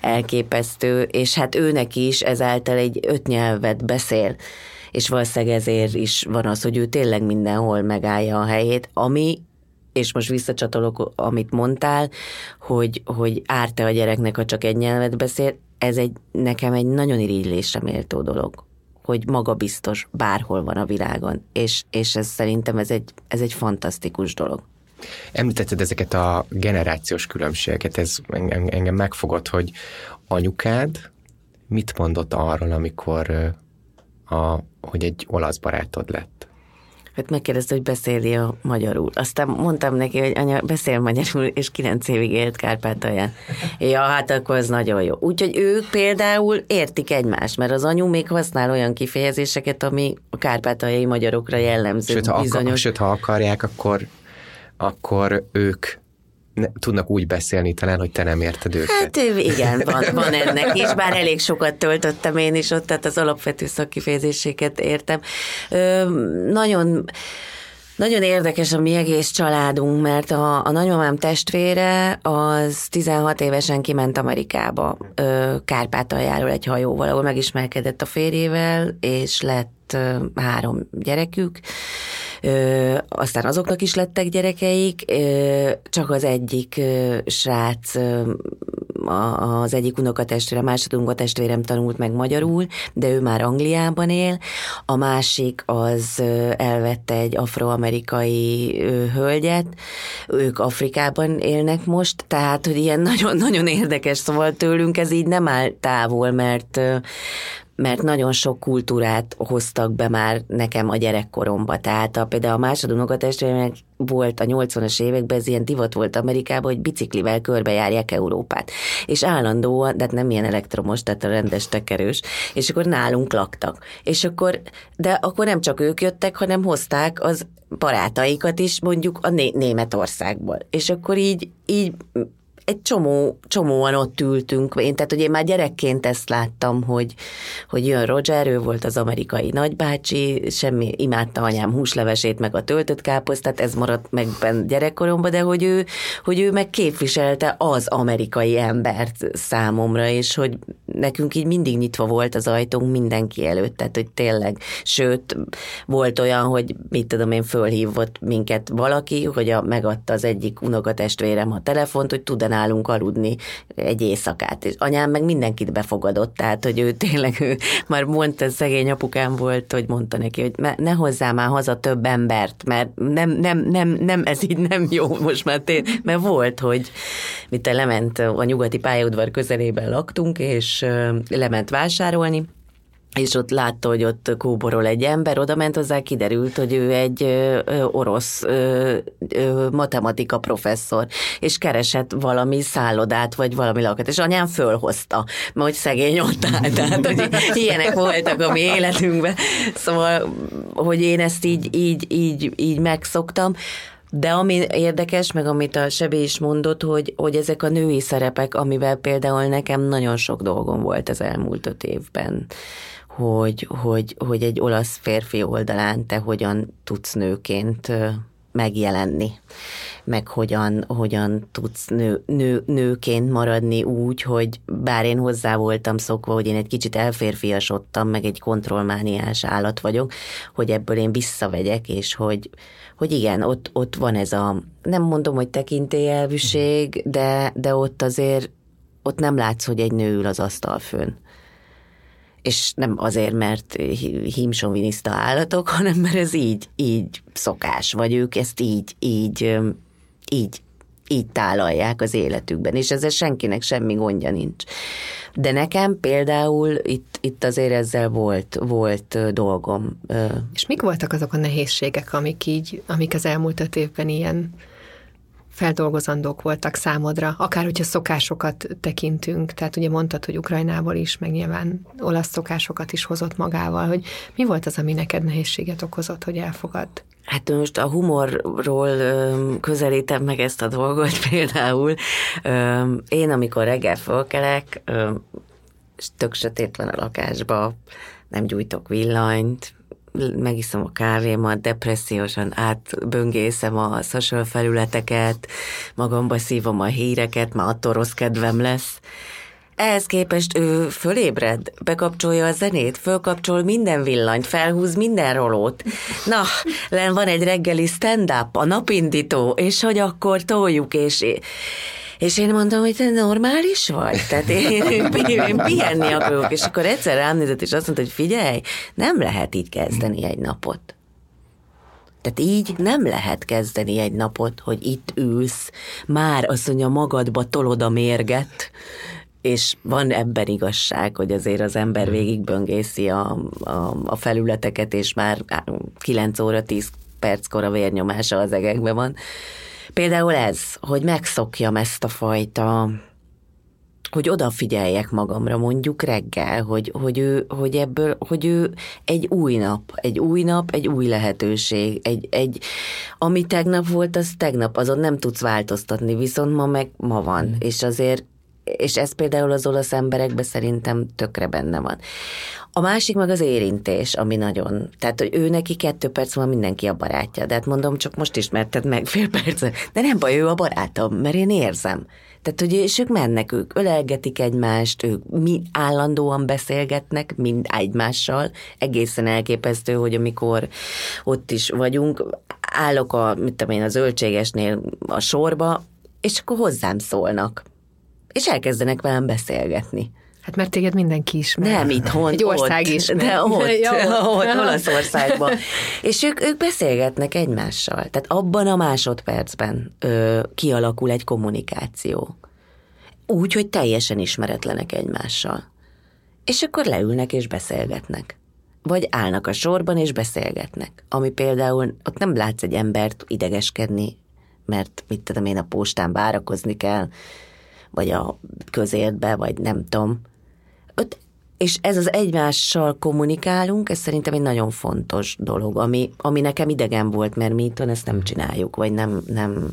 elképesztő, és hát őnek is ezáltal egy öt nyelvet beszél és valószínűleg ezért is van az, hogy ő tényleg mindenhol megállja a helyét, ami és most visszacsatolok, amit mondtál, hogy, hogy árt-e a gyereknek, ha csak egy nyelvet beszél, ez egy, nekem egy nagyon irigylésre méltó dolog hogy magabiztos bárhol van a világon, és, és ez szerintem ez egy, ez egy fantasztikus dolog. Említetted ezeket a generációs különbségeket, ez engem, megfogott, hogy anyukád mit mondott arról, amikor a, hogy egy olasz barátod lett? Hát megkérdezte, hogy beszéli a magyarul. Aztán mondtam neki, hogy anya, beszél magyarul, és kilenc évig élt Kárpátalján. Ja, hát akkor az nagyon jó. Úgyhogy ők például értik egymást, mert az anyu még használ olyan kifejezéseket, ami a kárpátaljai magyarokra jellemző. Sőt, ha, bizonyos... akar, sőt, ha akarják, akkor, akkor ők ne, tudnak úgy beszélni talán, hogy te nem érted őket. Hát igen, van, van ennek is, bár elég sokat töltöttem én is ott, tehát az alapvető szakkifejezéseket értem. Ö, nagyon nagyon érdekes a mi egész családunk, mert a, a nagymamám testvére az 16 évesen kiment Amerikába, Kárpátaljáról egy hajóval, ahol megismerkedett a férjével, és lett három gyerekük. Ö, aztán azoknak is lettek gyerekeik, ö, csak az egyik ö, srác, ö, az egyik unokatestvére, második unokatestvérem tanult meg magyarul, de ő már Angliában él, a másik az elvette egy afroamerikai hölgyet, ők Afrikában élnek most, tehát, hogy ilyen nagyon-nagyon érdekes, szóval tőlünk ez így nem áll távol, mert mert nagyon sok kultúrát hoztak be már nekem a gyerekkoromba. Tehát a, például a második unokatestvéremnek volt a 80-as években, ez ilyen divat volt Amerikában, hogy biciklivel körbejárják Európát. És állandóan, de hát nem ilyen elektromos, tehát a rendes tekerős, és akkor nálunk laktak. És akkor, de akkor nem csak ők jöttek, hanem hozták az barátaikat is mondjuk a Né- Németországból. És akkor így, így egy csomó, csomóan ott ültünk. Én, tehát, hogy én már gyerekként ezt láttam, hogy, hogy jön Roger, ő volt az amerikai nagybácsi, semmi, imádta anyám húslevesét, meg a töltött káposztát, ez maradt meg gyerekkoromban, de hogy ő, hogy ő meg képviselte az amerikai embert számomra, és hogy nekünk így mindig nyitva volt az ajtónk mindenki előtt, tehát hogy tényleg, sőt, volt olyan, hogy mit tudom én, fölhívott minket valaki, hogy a, megadta az egyik unokatestvérem a telefont, hogy tud nálunk aludni egy éjszakát. És anyám meg mindenkit befogadott, tehát, hogy ő tényleg, ő már mondta, szegény apukám volt, hogy mondta neki, hogy ne hozzá már haza több embert, mert nem, nem, nem, nem ez így nem jó most már tény, mert volt, hogy mit lement a nyugati pályaudvar közelében laktunk, és lement vásárolni, és ott látta, hogy ott kóborol egy ember, oda ment hozzá, kiderült, hogy ő egy orosz matematika professzor, és keresett valami szállodát, vagy valami lakat, és anyám fölhozta, mert hogy szegény ott áll, tehát hogy ilyenek voltak a mi életünkben. Szóval, hogy én ezt így, így, így, így megszoktam, de ami érdekes, meg amit a Sebi is mondott, hogy, hogy ezek a női szerepek, amivel például nekem nagyon sok dolgom volt az elmúlt öt évben hogy, hogy, hogy egy olasz férfi oldalán te hogyan tudsz nőként megjelenni, meg hogyan, hogyan tudsz nő, nő, nőként maradni úgy, hogy bár én hozzá voltam szokva, hogy én egy kicsit elférfiasodtam, meg egy kontrollmániás állat vagyok, hogy ebből én visszavegyek, és hogy, hogy igen, ott, ott van ez a, nem mondom, hogy tekintélyelvűség, de, de ott azért ott nem látsz, hogy egy nő ül az asztal fönn és nem azért, mert hímsoviniszta állatok, hanem mert ez így, így szokás, vagy ők ezt így, így, így, így tálalják az életükben, és ezzel senkinek semmi gondja nincs. De nekem például itt, itt azért ezzel volt, volt dolgom. És mik voltak azok a nehézségek, amik így, amik az elmúlt öt évben ilyen feldolgozandók voltak számodra, akár hogyha szokásokat tekintünk, tehát ugye mondtad, hogy Ukrajnából is, meg nyilván olasz szokásokat is hozott magával, hogy mi volt az, ami neked nehézséget okozott, hogy elfogadd? Hát most a humorról közelítem meg ezt a dolgot például. Én, amikor reggel fölkelek, tök sötét van a lakásba, nem gyújtok villanyt, megiszom a kávémat, depressziósan átböngészem a social felületeket, magamba szívom a híreket, már attól rossz kedvem lesz. ehhez képest ő fölébred, bekapcsolja a zenét, fölkapcsol minden villanyt, felhúz minden rolót. Na, len van egy reggeli stand-up, a napindító, és hogy akkor toljuk, és és én mondtam, hogy te normális vagy? Tehát én, én, pihenni akarok. És akkor egyszer rám nézett, és azt mondta, hogy figyelj, nem lehet így kezdeni egy napot. Tehát így nem lehet kezdeni egy napot, hogy itt ülsz, már azt mondja, magadba tolod a mérget, és van ebben igazság, hogy azért az ember hmm. végigböngészi a, a, a felületeket, és már 9 óra 10 perckor a vérnyomása az egekben van. Például ez, hogy megszokjam ezt a fajta hogy odafigyeljek magamra mondjuk reggel, hogy, hogy, ő, hogy ebből, hogy ő egy új nap, egy új nap, egy új lehetőség, egy, egy ami tegnap volt, az tegnap, azon nem tudsz változtatni, viszont ma meg ma van, mm. és azért és ez például az olasz emberekben szerintem tökre benne van. A másik meg az érintés, ami nagyon, tehát hogy ő neki kettő perc van mindenki a barátja, de hát mondom, csak most ismerted meg fél perc, de nem baj, ő a barátom, mert én érzem. Tehát, hogy és ők mennek, ők ölelgetik egymást, ők mi állandóan beszélgetnek, mind egymással. Egészen elképesztő, hogy amikor ott is vagyunk, állok a, mit tudom én, a zöldségesnél a sorba, és akkor hozzám szólnak. És elkezdenek velem beszélgetni. Hát mert téged mindenki ismer. Nem itthon, Egy ország ott, is. De ott, ja, ott, ott Olaszországban. És ők, ők beszélgetnek egymással. Tehát abban a másodpercben ö, kialakul egy kommunikáció. Úgy, hogy teljesen ismeretlenek egymással. És akkor leülnek és beszélgetnek. Vagy állnak a sorban és beszélgetnek. Ami például, ott nem látsz egy embert idegeskedni, mert mit tudom én, a postán várakozni kell, vagy a közértbe, vagy nem tudom. Ott, és ez az egymással kommunikálunk, ez szerintem egy nagyon fontos dolog, ami, ami nekem idegen volt, mert mi itt ezt nem csináljuk, vagy nem, nem,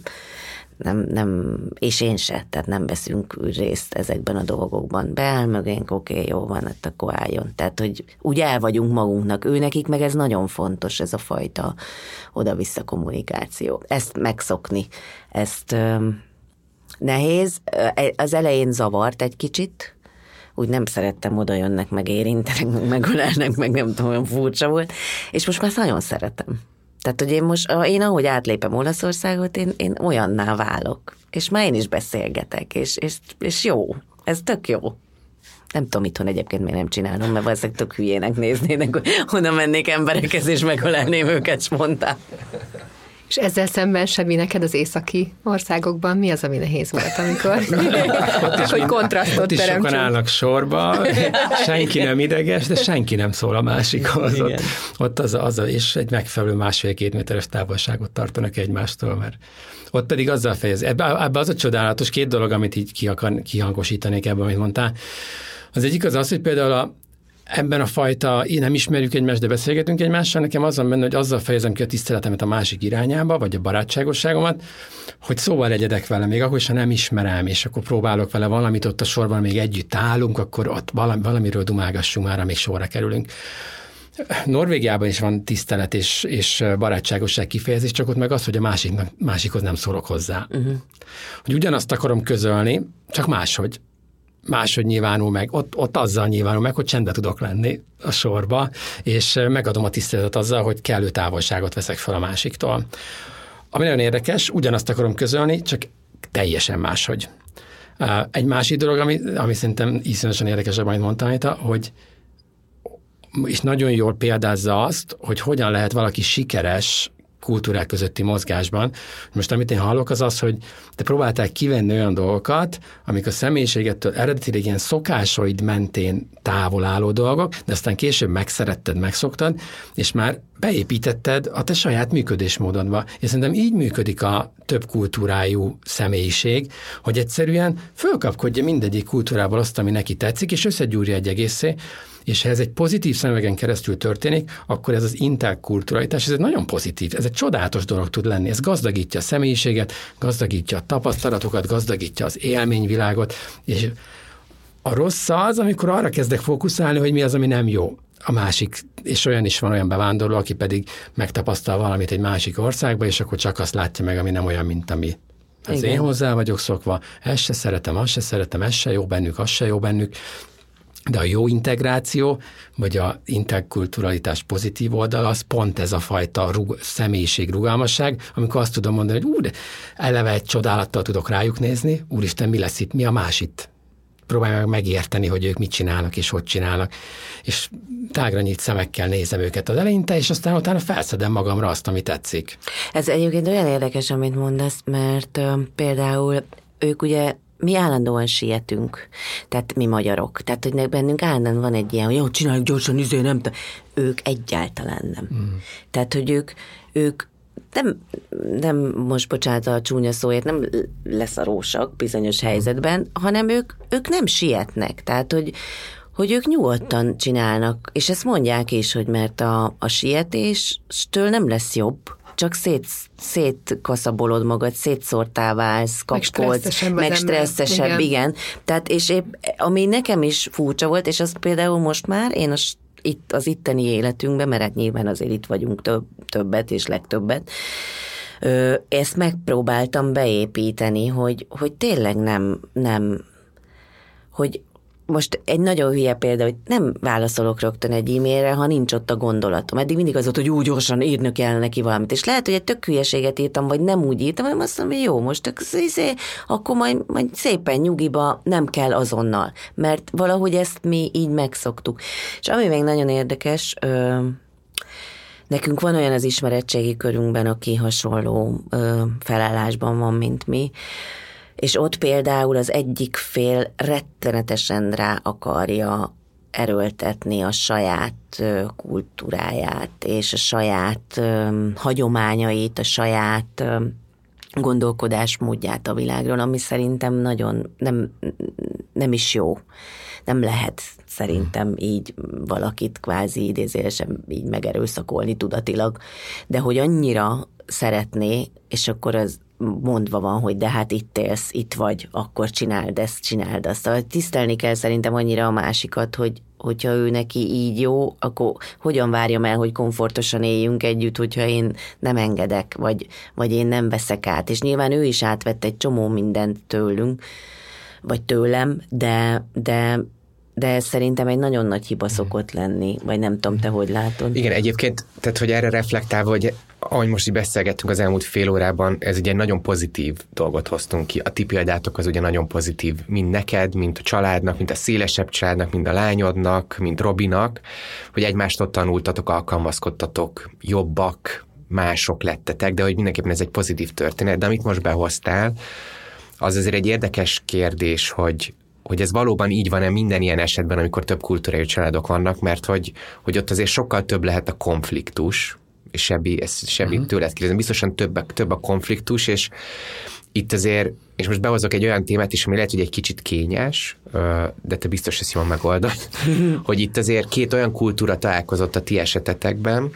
nem, nem, és én se, tehát nem veszünk részt ezekben a dolgokban. Beáll mögénk, oké, okay, jó van, hát akkor álljon. Tehát, hogy úgy el vagyunk magunknak, ő nekik meg ez nagyon fontos, ez a fajta oda-vissza kommunikáció. Ezt megszokni, ezt nehéz. E, az elején zavart egy kicsit, úgy nem szerettem, oda jönnek, meg érintenek, meg megölelnek, meg nem tudom, olyan furcsa volt, és most már nagyon szeretem. Tehát, hogy én most, én ahogy átlépem Olaszországot, én, én olyanná válok. És már én is beszélgetek, és, és, és jó. Ez tök jó. Nem tudom itthon egyébként még nem csinálom, mert valószínűleg tök hülyének néznének, hogy oda mennék emberekhez, és megölelném őket spontán. És ezzel szemben semmi neked az északi országokban mi az, ami nehéz volt, amikor ott is, hogy kontrasztot Ott is sokan állnak sorba, senki nem ideges, de senki nem szól a másikhoz. Ott, ott az, az, és egy megfelelő másfél-két méteres távolságot tartanak egymástól, mert ott pedig azzal fejez. Ebben ebbe az a csodálatos két dolog, amit így ki akar, kihangosítanék ebben, amit mondtál. Az egyik az az, hogy például a, ebben a fajta, én nem ismerjük egymást, de beszélgetünk egymással, nekem az van benne, hogy azzal fejezem ki a tiszteletemet a másik irányába, vagy a barátságosságomat, hogy szóval legyedek vele, még akkor is, ha nem ismerem, és akkor próbálok vele valamit ott a sorban, még együtt állunk, akkor ott valami, valamiről dumálgassunk már, amíg sorra kerülünk. Norvégiában is van tisztelet és, és barátságosság kifejezés, csak ott meg az, hogy a másiknak, másikhoz nem szólok hozzá. Uh-huh. Hogy ugyanazt akarom közölni, csak máshogy máshogy nyilvánul meg, ott, ott azzal nyilvánul meg, hogy csendben tudok lenni a sorba, és megadom a tiszteletet azzal, hogy kellő távolságot veszek fel a másiktól. Ami nagyon érdekes, ugyanazt akarom közölni, csak teljesen máshogy. Egy másik dolog, ami, ami szerintem iszonyatosan érdekes, amit mondtam, hogy és nagyon jól példázza azt, hogy hogyan lehet valaki sikeres kultúrák közötti mozgásban. Most amit én hallok, az az, hogy te próbáltál kivenni olyan dolgokat, amik a személyiségettől eredetileg ilyen szokásaid mentén távol álló dolgok, de aztán később megszeretted, megszoktad, és már beépítetted a te saját működésmódodba. És szerintem így működik a több kultúrájú személyiség, hogy egyszerűen fölkapkodja mindegyik kultúrából azt, ami neki tetszik, és összegyúrja egy egészé, és ha ez egy pozitív szemüvegen keresztül történik, akkor ez az interkulturalitás, ez egy nagyon pozitív, ez egy csodálatos dolog tud lenni. Ez gazdagítja a személyiséget, gazdagítja a tapasztalatokat, gazdagítja az élményvilágot, és a rossz az, amikor arra kezdek fókuszálni, hogy mi az, ami nem jó a másik, és olyan is van olyan bevándorló, aki pedig megtapasztal valamit egy másik országba, és akkor csak azt látja meg, ami nem olyan, mint ami Ez én hozzá vagyok szokva, ezt se szeretem, azt se szeretem, ez se jó bennük, az se jó bennük. De a jó integráció, vagy a interkulturalitás pozitív oldal, az pont ez a fajta rug, személyiség, rugalmasság, amikor azt tudom mondani, hogy úr, eleve egy csodálattal tudok rájuk nézni, úristen, mi lesz itt, mi a más itt? Próbálj meg megérteni, hogy ők mit csinálnak és hogy csinálnak. És tágra nyílt szemekkel nézem őket az eleinte, és aztán utána felszedem magamra azt, ami tetszik. Ez egyébként olyan érdekes, amit mondasz, mert uh, például ők ugye mi állandóan sietünk, tehát mi magyarok. Tehát, hogy bennünk állandóan van egy ilyen, hogy jó, csináljuk gyorsan, izé, nem te. Ők egyáltalán nem. Mm. Tehát, hogy ők, ők nem, nem most bocsánat a csúnya szóért, nem leszarósak bizonyos helyzetben, hanem ők, ők nem sietnek. Tehát, hogy, hogy ők nyugodtan csinálnak, és ezt mondják is, hogy mert a, a sietéstől nem lesz jobb, csak szét, szétkaszabolod magad, szétszórtá válsz, kapkodsz, meg, meg stresszesebb, igen. igen. Tehát, és épp, ami nekem is furcsa volt, és az például most már, én az, itt, az itteni életünkben, mert hát nyilván azért itt vagyunk több, többet és legtöbbet, ö, ezt megpróbáltam beépíteni, hogy, hogy tényleg nem, nem hogy, most egy nagyon hülye példa, hogy nem válaszolok rögtön egy e-mailre, ha nincs ott a gondolatom. Eddig mindig az volt, hogy úgy gyorsan írni kell neki valamit. És lehet, hogy egy tök hülyeséget írtam, vagy nem úgy írtam, hanem azt mondom, hogy jó, most izé, akkor majd, majd szépen nyugiba nem kell azonnal. Mert valahogy ezt mi így megszoktuk. És ami még nagyon érdekes, ö, nekünk van olyan az ismeretségi körünkben, aki hasonló ö, felállásban van, mint mi, és ott például az egyik fél rettenetesen rá akarja erőltetni a saját kultúráját, és a saját hagyományait, a saját gondolkodásmódját a világról, ami szerintem nagyon nem, nem is jó. Nem lehet szerintem így valakit kvázi idézélesen így megerőszakolni tudatilag, de hogy annyira szeretné, és akkor az mondva van, hogy de hát itt élsz, itt vagy, akkor csináld ezt, csináld azt. Szóval tisztelni kell szerintem annyira a másikat, hogy hogyha ő neki így jó, akkor hogyan várjam el, hogy komfortosan éljünk együtt, hogyha én nem engedek, vagy, vagy én nem veszek át. És nyilván ő is átvett egy csomó mindent tőlünk, vagy tőlem, de, de de szerintem egy nagyon nagy hiba szokott lenni, vagy nem tudom, te hogy látod. Igen, egyébként, tehát hogy erre reflektálva, hogy ahogy most így beszélgettünk az elmúlt fél órában, ez ugye nagyon pozitív dolgot hoztunk ki. A ti példátok az ugye nagyon pozitív, mind neked, mint a családnak, mint a szélesebb családnak, mind a lányodnak, mint Robinak, hogy egymást ott tanultatok, alkalmazkodtatok, jobbak, mások lettetek, de hogy mindenképpen ez egy pozitív történet. De amit most behoztál, az azért egy érdekes kérdés, hogy, hogy ez valóban így van-e minden ilyen esetben, amikor több kultúrai családok vannak, mert hogy, hogy ott azért sokkal több lehet a konfliktus, és Sebi, ezt Sebi uh-huh. tőled kérdezem, biztosan több, több a konfliktus, és itt azért, és most behozok egy olyan témát is, ami lehet, hogy egy kicsit kényes, de te biztos ezt jól megoldod, hogy itt azért két olyan kultúra találkozott a ti esetetekben,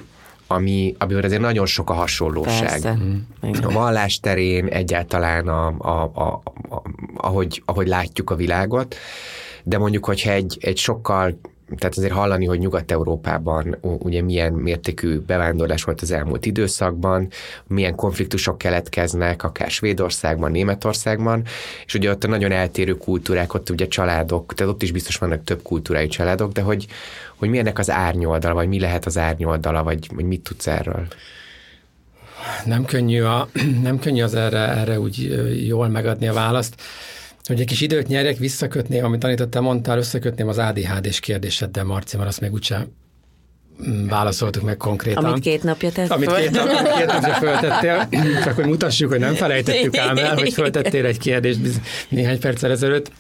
ami, amivel azért nagyon sok a hasonlóság. Persze. Mm. A vallás terén, egyáltalán a, a, a, a, ahogy, ahogy látjuk a világot, de mondjuk, hogyha egy, egy sokkal tehát azért hallani, hogy Nyugat-Európában ugye milyen mértékű bevándorlás volt az elmúlt időszakban, milyen konfliktusok keletkeznek, akár Svédországban, Németországban, és ugye ott a nagyon eltérő kultúrák, ott ugye családok, tehát ott is biztos vannak több kultúrájú családok, de hogy, hogy milyennek az árnyoldala, vagy mi lehet az árnyoldala, vagy, vagy mit tudsz erről? Nem könnyű, a, nem könnyű az erre, erre úgy jól megadni a választ hogy egy kis időt nyerjek, visszakötném, amit tanítottál, mondtál, összekötném az ADHD-s kérdéseddel, Marci, mert azt még úgyse mm, válaszoltuk meg konkrétan. Amit két napja tett Amit két, nap, két napja föltettél, csak hogy mutassuk, hogy nem felejtettük ám el, hogy föltettél egy kérdést néhány perccel ezelőtt.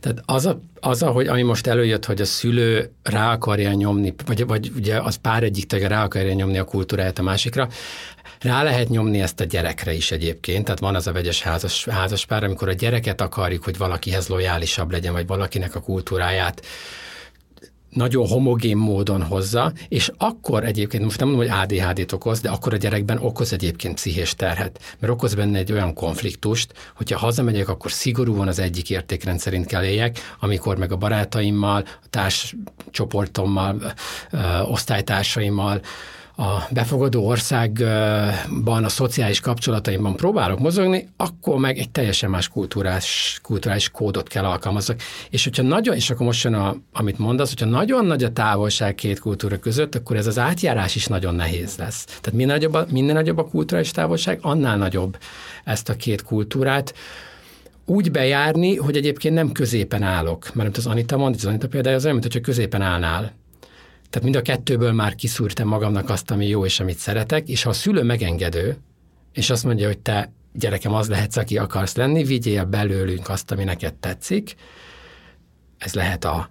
Tehát az, a, az a, hogy ami most előjött, hogy a szülő rá akarja nyomni, vagy, vagy ugye az pár egyik tagja rá akarja nyomni a kultúráját a másikra, rá lehet nyomni ezt a gyerekre is egyébként, tehát van az a vegyes házas, házaspár, amikor a gyereket akarjuk, hogy valakihez lojálisabb legyen, vagy valakinek a kultúráját nagyon homogén módon hozza, és akkor egyébként, most nem mondom, hogy ADHD-t okoz, de akkor a gyerekben okoz egyébként pszichés terhet, mert okoz benne egy olyan konfliktust, hogyha hazamegyek, akkor szigorúan az egyik értékrend szerint kell éljek, amikor meg a barátaimmal, a társcsoportommal, osztálytársaimmal, a befogadó országban a szociális kapcsolataimban próbálok mozogni, akkor meg egy teljesen más kultúrás, kulturális kódot kell alkalmazzak. És hogyha nagyon, és akkor most jön, a, amit mondasz, hogyha nagyon nagy a távolság két kultúra között, akkor ez az átjárás is nagyon nehéz lesz. Tehát minél nagyobb a, minél nagyobb a kulturális távolság, annál nagyobb ezt a két kultúrát úgy bejárni, hogy egyébként nem középen állok. Mert az Anita mond, az Anita példája az olyan, mint hogyha középen állnál. Tehát mind a kettőből már kiszúrtam magamnak azt, ami jó és amit szeretek, és ha a szülő megengedő, és azt mondja, hogy te gyerekem az lehetsz, aki akarsz lenni, vigyél belőlünk azt, ami neked tetszik, ez lehet a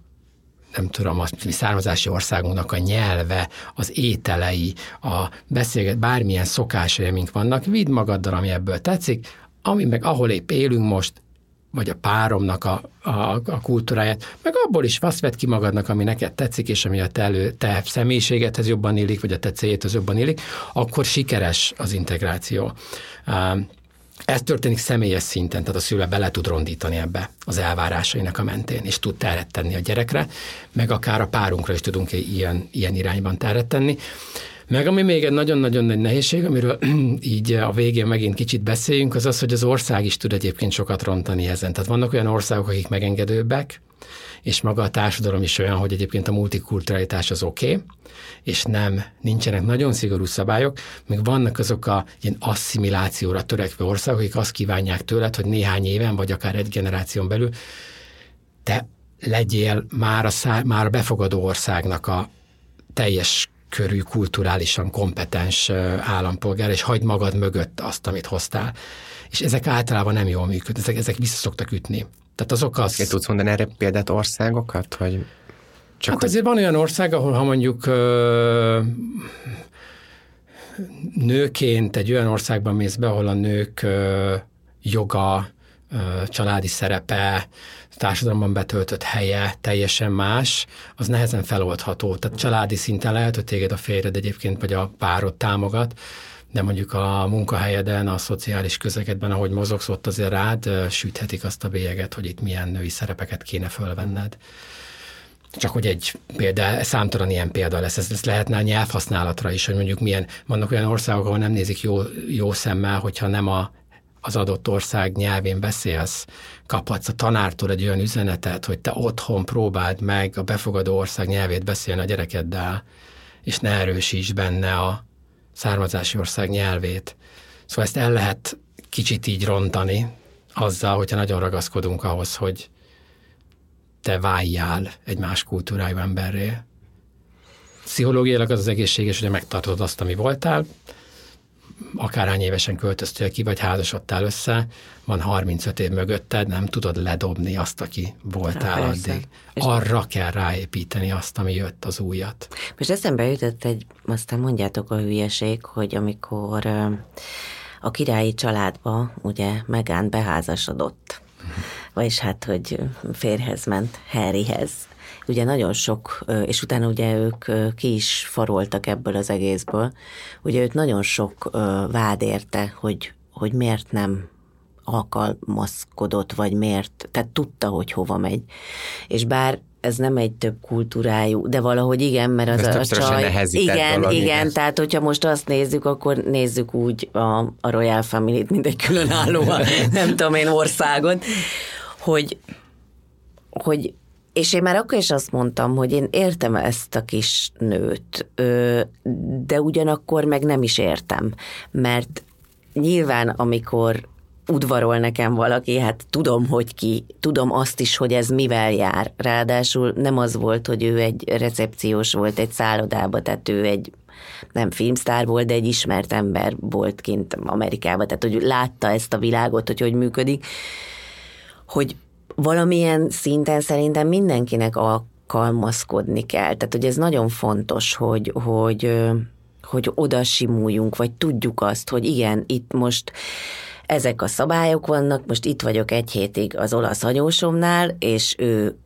nem tudom, a származási országunknak a nyelve, az ételei, a beszélget, bármilyen szokásai, amink vannak, vidd magaddal, ami ebből tetszik, ami meg ahol épp élünk most, vagy a páromnak a, a, a kultúráját, meg abból is azt vedd ki magadnak, ami neked tetszik, és ami a te, elő, te személyiségedhez jobban illik, vagy a te céljedhez jobban illik, akkor sikeres az integráció. Ez történik személyes szinten, tehát a szülő bele tud rondítani ebbe az elvárásainak a mentén, és tud teret tenni a gyerekre, meg akár a párunkra is tudunk ilyen, ilyen irányban teret tenni. Meg ami még egy nagyon-nagyon nagy nehézség, amiről így a végén megint kicsit beszéljünk, az az, hogy az ország is tud egyébként sokat rontani ezen. Tehát vannak olyan országok, akik megengedőbbek, és maga a társadalom is olyan, hogy egyébként a multikulturalitás az oké, okay, és nem, nincsenek nagyon szigorú szabályok, még vannak azok a ilyen asszimilációra törekvő országok, akik azt kívánják tőled, hogy néhány éven, vagy akár egy generáción belül te legyél már a, szá, már a befogadó országnak a teljes körű, kulturálisan kompetens állampolgár, és hagyd magad mögött azt, amit hoztál. És ezek általában nem jól működnek, ezek, ezek vissza szoktak ütni. Tehát azok az... Én tudsz mondani erre példát országokat, vagy csak hát hogy... azért van olyan ország, ahol ha mondjuk ö, nőként egy olyan országban mész be, ahol a nők ö, joga, ö, családi szerepe, társadalomban betöltött helye teljesen más, az nehezen feloldható. Tehát családi szinten lehet, hogy téged a férjed egyébként, vagy a párod támogat, de mondjuk a munkahelyeden, a szociális közegedben, ahogy mozogsz, ott azért rád süthetik azt a bélyeget, hogy itt milyen női szerepeket kéne fölvenned. Csak hogy egy példa, számtalan ilyen példa lesz, ez, ez lehetne a nyelvhasználatra is, hogy mondjuk milyen, vannak olyan országok, ahol nem nézik jó, jó szemmel, hogyha nem a az adott ország nyelvén beszélsz, kaphatsz a tanártól egy olyan üzenetet, hogy te otthon próbáld meg a befogadó ország nyelvét beszélni a gyerekeddel, és ne erősíts benne a származási ország nyelvét. Szóval ezt el lehet kicsit így rontani, azzal, hogyha nagyon ragaszkodunk ahhoz, hogy te váljál egy más kultúrájú emberré. Pszichológiailag az az egészséges, hogy megtartod azt, ami voltál, akárhány évesen költöztél ki, vagy házasodtál össze, van 35 év mögötted, nem tudod ledobni azt, aki voltál Há, addig. És Arra kell ráépíteni azt, ami jött az újat. Most eszembe jutott egy, aztán mondjátok a hülyeség, hogy amikor a királyi családba ugye Megán beházasodott, vagyis hát, hogy férhez ment Harryhez, ugye nagyon sok, és utána ugye ők ki is faroltak ebből az egészből, ugye őt nagyon sok vád érte, hogy, hogy miért nem alkalmazkodott, vagy miért, tehát tudta, hogy hova megy. És bár ez nem egy több kultúrájú, de valahogy igen, mert az ez a csaj... Igen, igen, ezt. tehát hogyha most azt nézzük, akkor nézzük úgy a, a Royal Family-t, mint egy különálló, nem tudom én, országot, hogy, hogy és én már akkor is azt mondtam, hogy én értem ezt a kis nőt, de ugyanakkor meg nem is értem, mert nyilván amikor udvarol nekem valaki, hát tudom, hogy ki, tudom azt is, hogy ez mivel jár. Ráadásul nem az volt, hogy ő egy recepciós volt egy szállodába, tehát ő egy nem filmsztár volt, de egy ismert ember volt kint Amerikában, tehát hogy látta ezt a világot, hogy hogy működik, hogy valamilyen szinten szerintem mindenkinek alkalmazkodni kell. Tehát, hogy ez nagyon fontos, hogy, hogy, hogy oda simuljunk, vagy tudjuk azt, hogy igen, itt most ezek a szabályok vannak, most itt vagyok egy hétig az olasz anyósomnál, és ő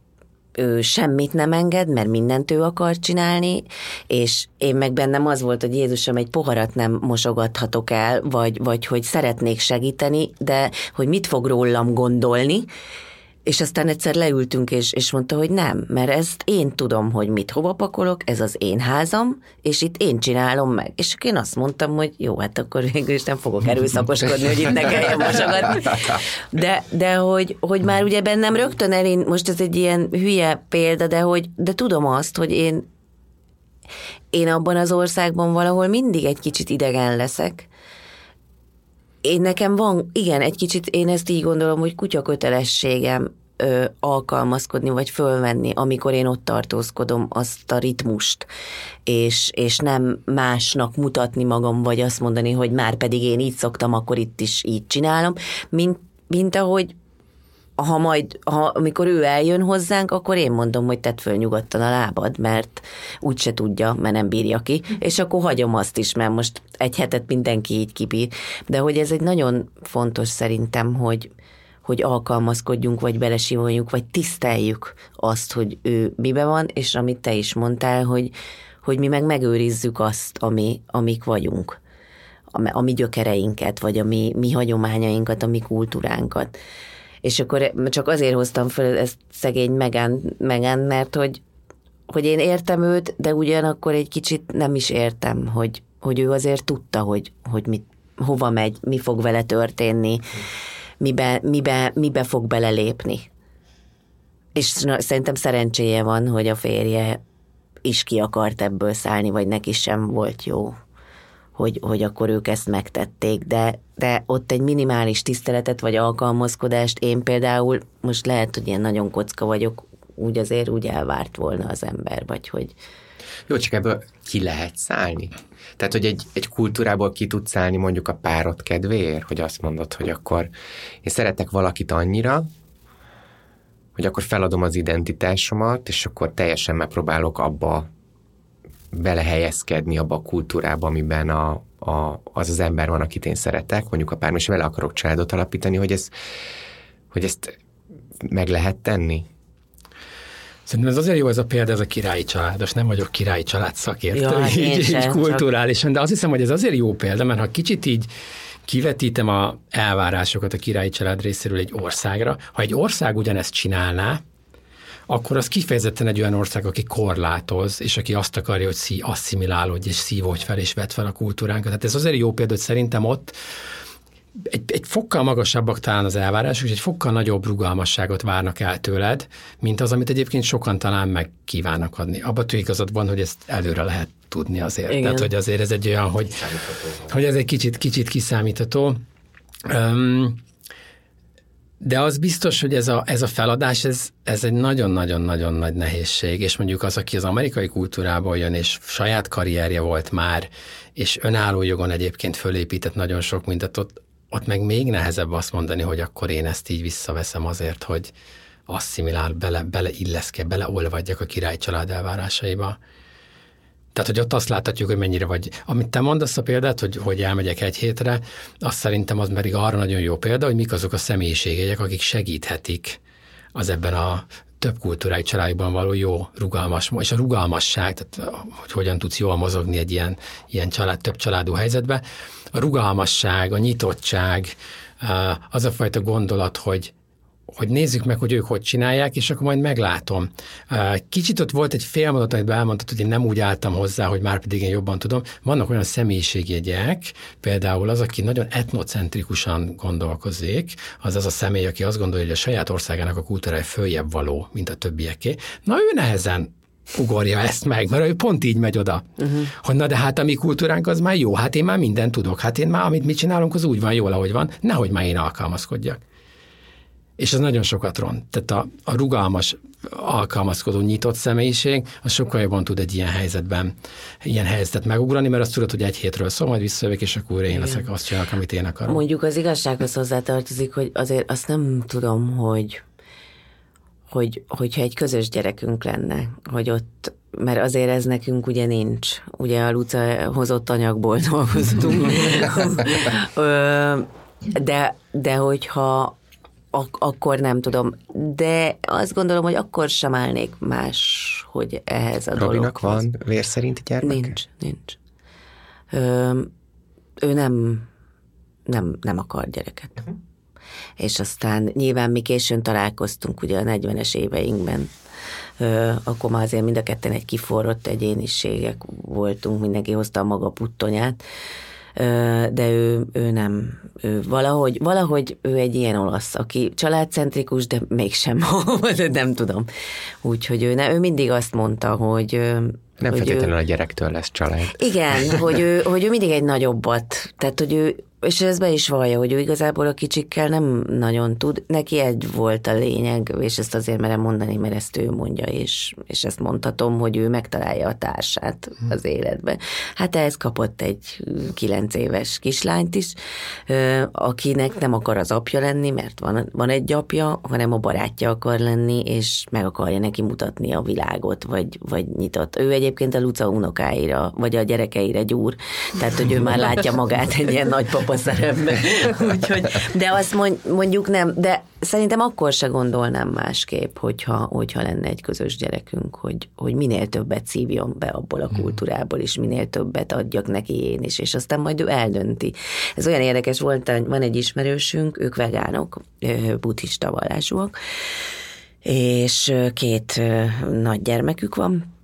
ő semmit nem enged, mert mindent ő akar csinálni, és én meg bennem az volt, hogy Jézusom, egy poharat nem mosogathatok el, vagy, vagy hogy szeretnék segíteni, de hogy mit fog rólam gondolni, és aztán egyszer leültünk, és, és mondta, hogy nem, mert ezt én tudom, hogy mit hova pakolok, ez az én házam, és itt én csinálom meg. És én azt mondtam, hogy jó, hát akkor végül is nem fogok erőszakoskodni, hogy itt ne kelljen mosogatni. De, de hogy, hogy már ugye bennem rögtön elén, most ez egy ilyen hülye példa, de hogy de tudom azt, hogy én én abban az országban valahol mindig egy kicsit idegen leszek, én nekem van, igen, egy kicsit én ezt így gondolom, hogy kutya kötelességem ö, alkalmazkodni, vagy fölvenni, amikor én ott tartózkodom azt a ritmust, és, és nem másnak mutatni magam, vagy azt mondani, hogy már pedig én így szoktam, akkor itt is így csinálom, mint, mint ahogy ha majd, ha, amikor ő eljön hozzánk, akkor én mondom, hogy tedd föl nyugodtan a lábad, mert úgyse tudja, mert nem bírja ki, és akkor hagyom azt is, mert most egy hetet mindenki így kibír. De hogy ez egy nagyon fontos szerintem, hogy, hogy alkalmazkodjunk, vagy belesivonjuk, vagy tiszteljük azt, hogy ő mibe van, és amit te is mondtál, hogy, hogy mi meg megőrizzük azt, ami, amik vagyunk a, a mi gyökereinket, vagy a mi, mi hagyományainkat, a mi kultúránkat. És akkor csak azért hoztam fel ezt szegény Megan, Megan mert hogy, hogy én értem őt, de ugyanakkor egy kicsit nem is értem, hogy, hogy ő azért tudta, hogy, hogy mit, hova megy, mi fog vele történni, mibe, mibe, mibe fog belelépni. És szerintem szerencséje van, hogy a férje is ki akart ebből szállni, vagy neki sem volt jó hogy, hogy akkor ők ezt megtették, de, de ott egy minimális tiszteletet vagy alkalmazkodást én például, most lehet, hogy ilyen nagyon kocka vagyok, úgy azért úgy elvárt volna az ember, vagy hogy... Jó, csak ebből ki lehet szállni? Tehát, hogy egy, egy kultúrából ki tudsz szállni mondjuk a párod kedvéért, hogy azt mondod, hogy akkor én szeretek valakit annyira, hogy akkor feladom az identitásomat, és akkor teljesen megpróbálok abba belehelyezkedni abba a kultúrába, amiben a, a, az az ember van, akit én szeretek, mondjuk a párom, és vele akarok családot alapítani, hogy, ez, hogy ezt meg lehet tenni? Szerintem ez azért jó ez a példa, ez a királyi családos, nem vagyok királyi család szakértő, ja, így, így, így kulturálisan, de azt hiszem, hogy ez azért jó példa, mert ha kicsit így kivetítem a elvárásokat a királyi család részéről egy országra, ha egy ország ugyanezt csinálná, akkor az kifejezetten egy olyan ország, aki korlátoz, és aki azt akarja, hogy szí, asszimilálódj, és szívódj fel, és vett fel a kultúránkat. Tehát ez azért jó példa, hogy szerintem ott egy, egy fokkal magasabbak talán az elvárások, és egy fokkal nagyobb rugalmasságot várnak el tőled, mint az, amit egyébként sokan talán meg kívánnak adni. Abba igazad van, hogy ezt előre lehet tudni azért. Igen. Tehát, hogy azért ez egy olyan, hogy, hogy ez egy kicsit, kicsit kiszámítható. Um, de az biztos, hogy ez a, ez a feladás, ez, ez egy nagyon-nagyon-nagyon nagy nehézség, és mondjuk az, aki az amerikai kultúrából jön, és saját karrierje volt már, és önálló jogon egyébként fölépített nagyon sok mindent, ott, ott meg még nehezebb azt mondani, hogy akkor én ezt így visszaveszem azért, hogy asszimilál, bele, bele illeszke, beleolvadjak a király család elvárásaiba. Tehát, hogy ott azt láthatjuk, hogy mennyire vagy. Amit te mondasz a példát, hogy, hogy elmegyek egy hétre, azt szerintem az pedig arra nagyon jó példa, hogy mik azok a személyiségek, akik segíthetik az ebben a több kultúrájú családban való jó rugalmas, és a rugalmasság, tehát hogy hogyan tudsz jól mozogni egy ilyen, ilyen család, több családú helyzetbe, a rugalmasság, a nyitottság, az a fajta gondolat, hogy hogy nézzük meg, hogy ők hogy csinálják, és akkor majd meglátom. Kicsit ott volt egy fél mondat, amit elmondtad, hogy én nem úgy álltam hozzá, hogy már pedig én jobban tudom. Vannak olyan személyiségjegyek, például az, aki nagyon etnocentrikusan gondolkozik, az az a személy, aki azt gondolja, hogy a saját országának a kultúrája följebb való, mint a többieké. Na ő nehezen ugorja ezt meg, mert ő pont így megy oda. Uh-huh. Hogy na de hát a mi kultúránk az már jó, hát én már mindent tudok, hát én már amit mi csinálunk, az úgy van jól, ahogy van, nehogy már én alkalmazkodjak és ez nagyon sokat ront. Tehát a, a rugalmas, alkalmazkodó, nyitott személyiség, az sokkal jobban tud egy ilyen helyzetben, ilyen helyzetet megugrani, mert azt tudod, hogy egy hétről szól, majd visszajövök, és akkor én leszek, azt csinálok, amit én akarok. Mondjuk az igazsághoz hozzátartozik, hogy azért azt nem tudom, hogy hogy, hogyha egy közös gyerekünk lenne, hogy ott, mert azért ez nekünk ugye nincs. Ugye a Luca hozott anyagból dolgoztunk. de, de hogyha ak- akkor nem tudom. De azt gondolom, hogy akkor sem állnék más, hogy ehhez a Robinak dologhoz. van vér szerinti gyermeke? Nincs, nincs. Ö, ő nem, nem, nem akar gyereket. Uh-huh. és aztán nyilván mi későn találkoztunk ugye a 40-es éveinkben, akkor már azért mind a ketten egy kiforrott egyéniségek voltunk, mindenki hozta a maga puttonyát, de ő, ő nem. Ő valahogy, valahogy ő egy ilyen olasz, aki családcentrikus, de mégsem, nem tudom. Úgyhogy ő, ne, ő mindig azt mondta, hogy nem hogy feltétlenül ő, a gyerektől lesz család. Igen, hogy ő, hogy ő mindig egy nagyobbat, tehát hogy ő, és ez be is vallja, hogy ő igazából a kicsikkel nem nagyon tud. Neki egy volt a lényeg, és ezt azért merem mondani, mert ezt ő mondja, és, és ezt mondhatom, hogy ő megtalálja a társát az életbe. Hát ehhez kapott egy kilenc éves kislányt is, akinek nem akar az apja lenni, mert van, van egy apja, hanem a barátja akar lenni, és meg akarja neki mutatni a világot, vagy, vagy nyitott. Ő egyébként a Luca unokáira, vagy a gyerekeire gyúr, tehát hogy ő már látja magát egy ilyen nagypapa apa szerepbe. Úgyhogy, de azt mondjuk nem, de szerintem akkor se gondolnám másképp, hogyha, hogyha lenne egy közös gyerekünk, hogy, hogy minél többet szívjon be abból a hmm. kultúrából, és minél többet adjak neki én is, és aztán majd ő eldönti. Ez olyan érdekes volt, van egy ismerősünk, ők vegánok, buddhista vallásúak, és két nagy gyermekük van,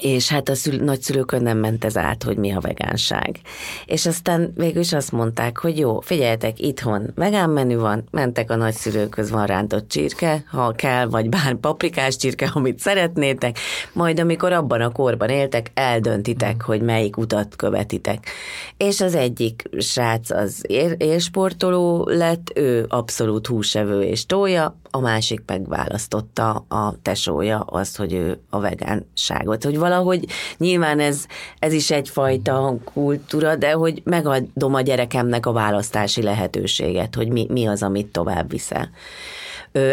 és hát a szül- nagyszülőkön nem ment ez át, hogy mi a vegánság. És aztán végül is azt mondták, hogy jó, figyeljetek, itthon vegán menü van, mentek a nagyszülőköz, van rántott csirke, ha kell, vagy bár paprikás csirke, amit szeretnétek, majd amikor abban a korban éltek, eldöntitek, hogy melyik utat követitek. És az egyik srác az élsportoló lett, ő abszolút húsevő és tója, a másik megválasztotta a tesója azt, hogy ő a vegánságot. Hogy valahogy nyilván ez, ez is egyfajta kultúra, de hogy megadom a gyerekemnek a választási lehetőséget, hogy mi, mi az, amit tovább viszel.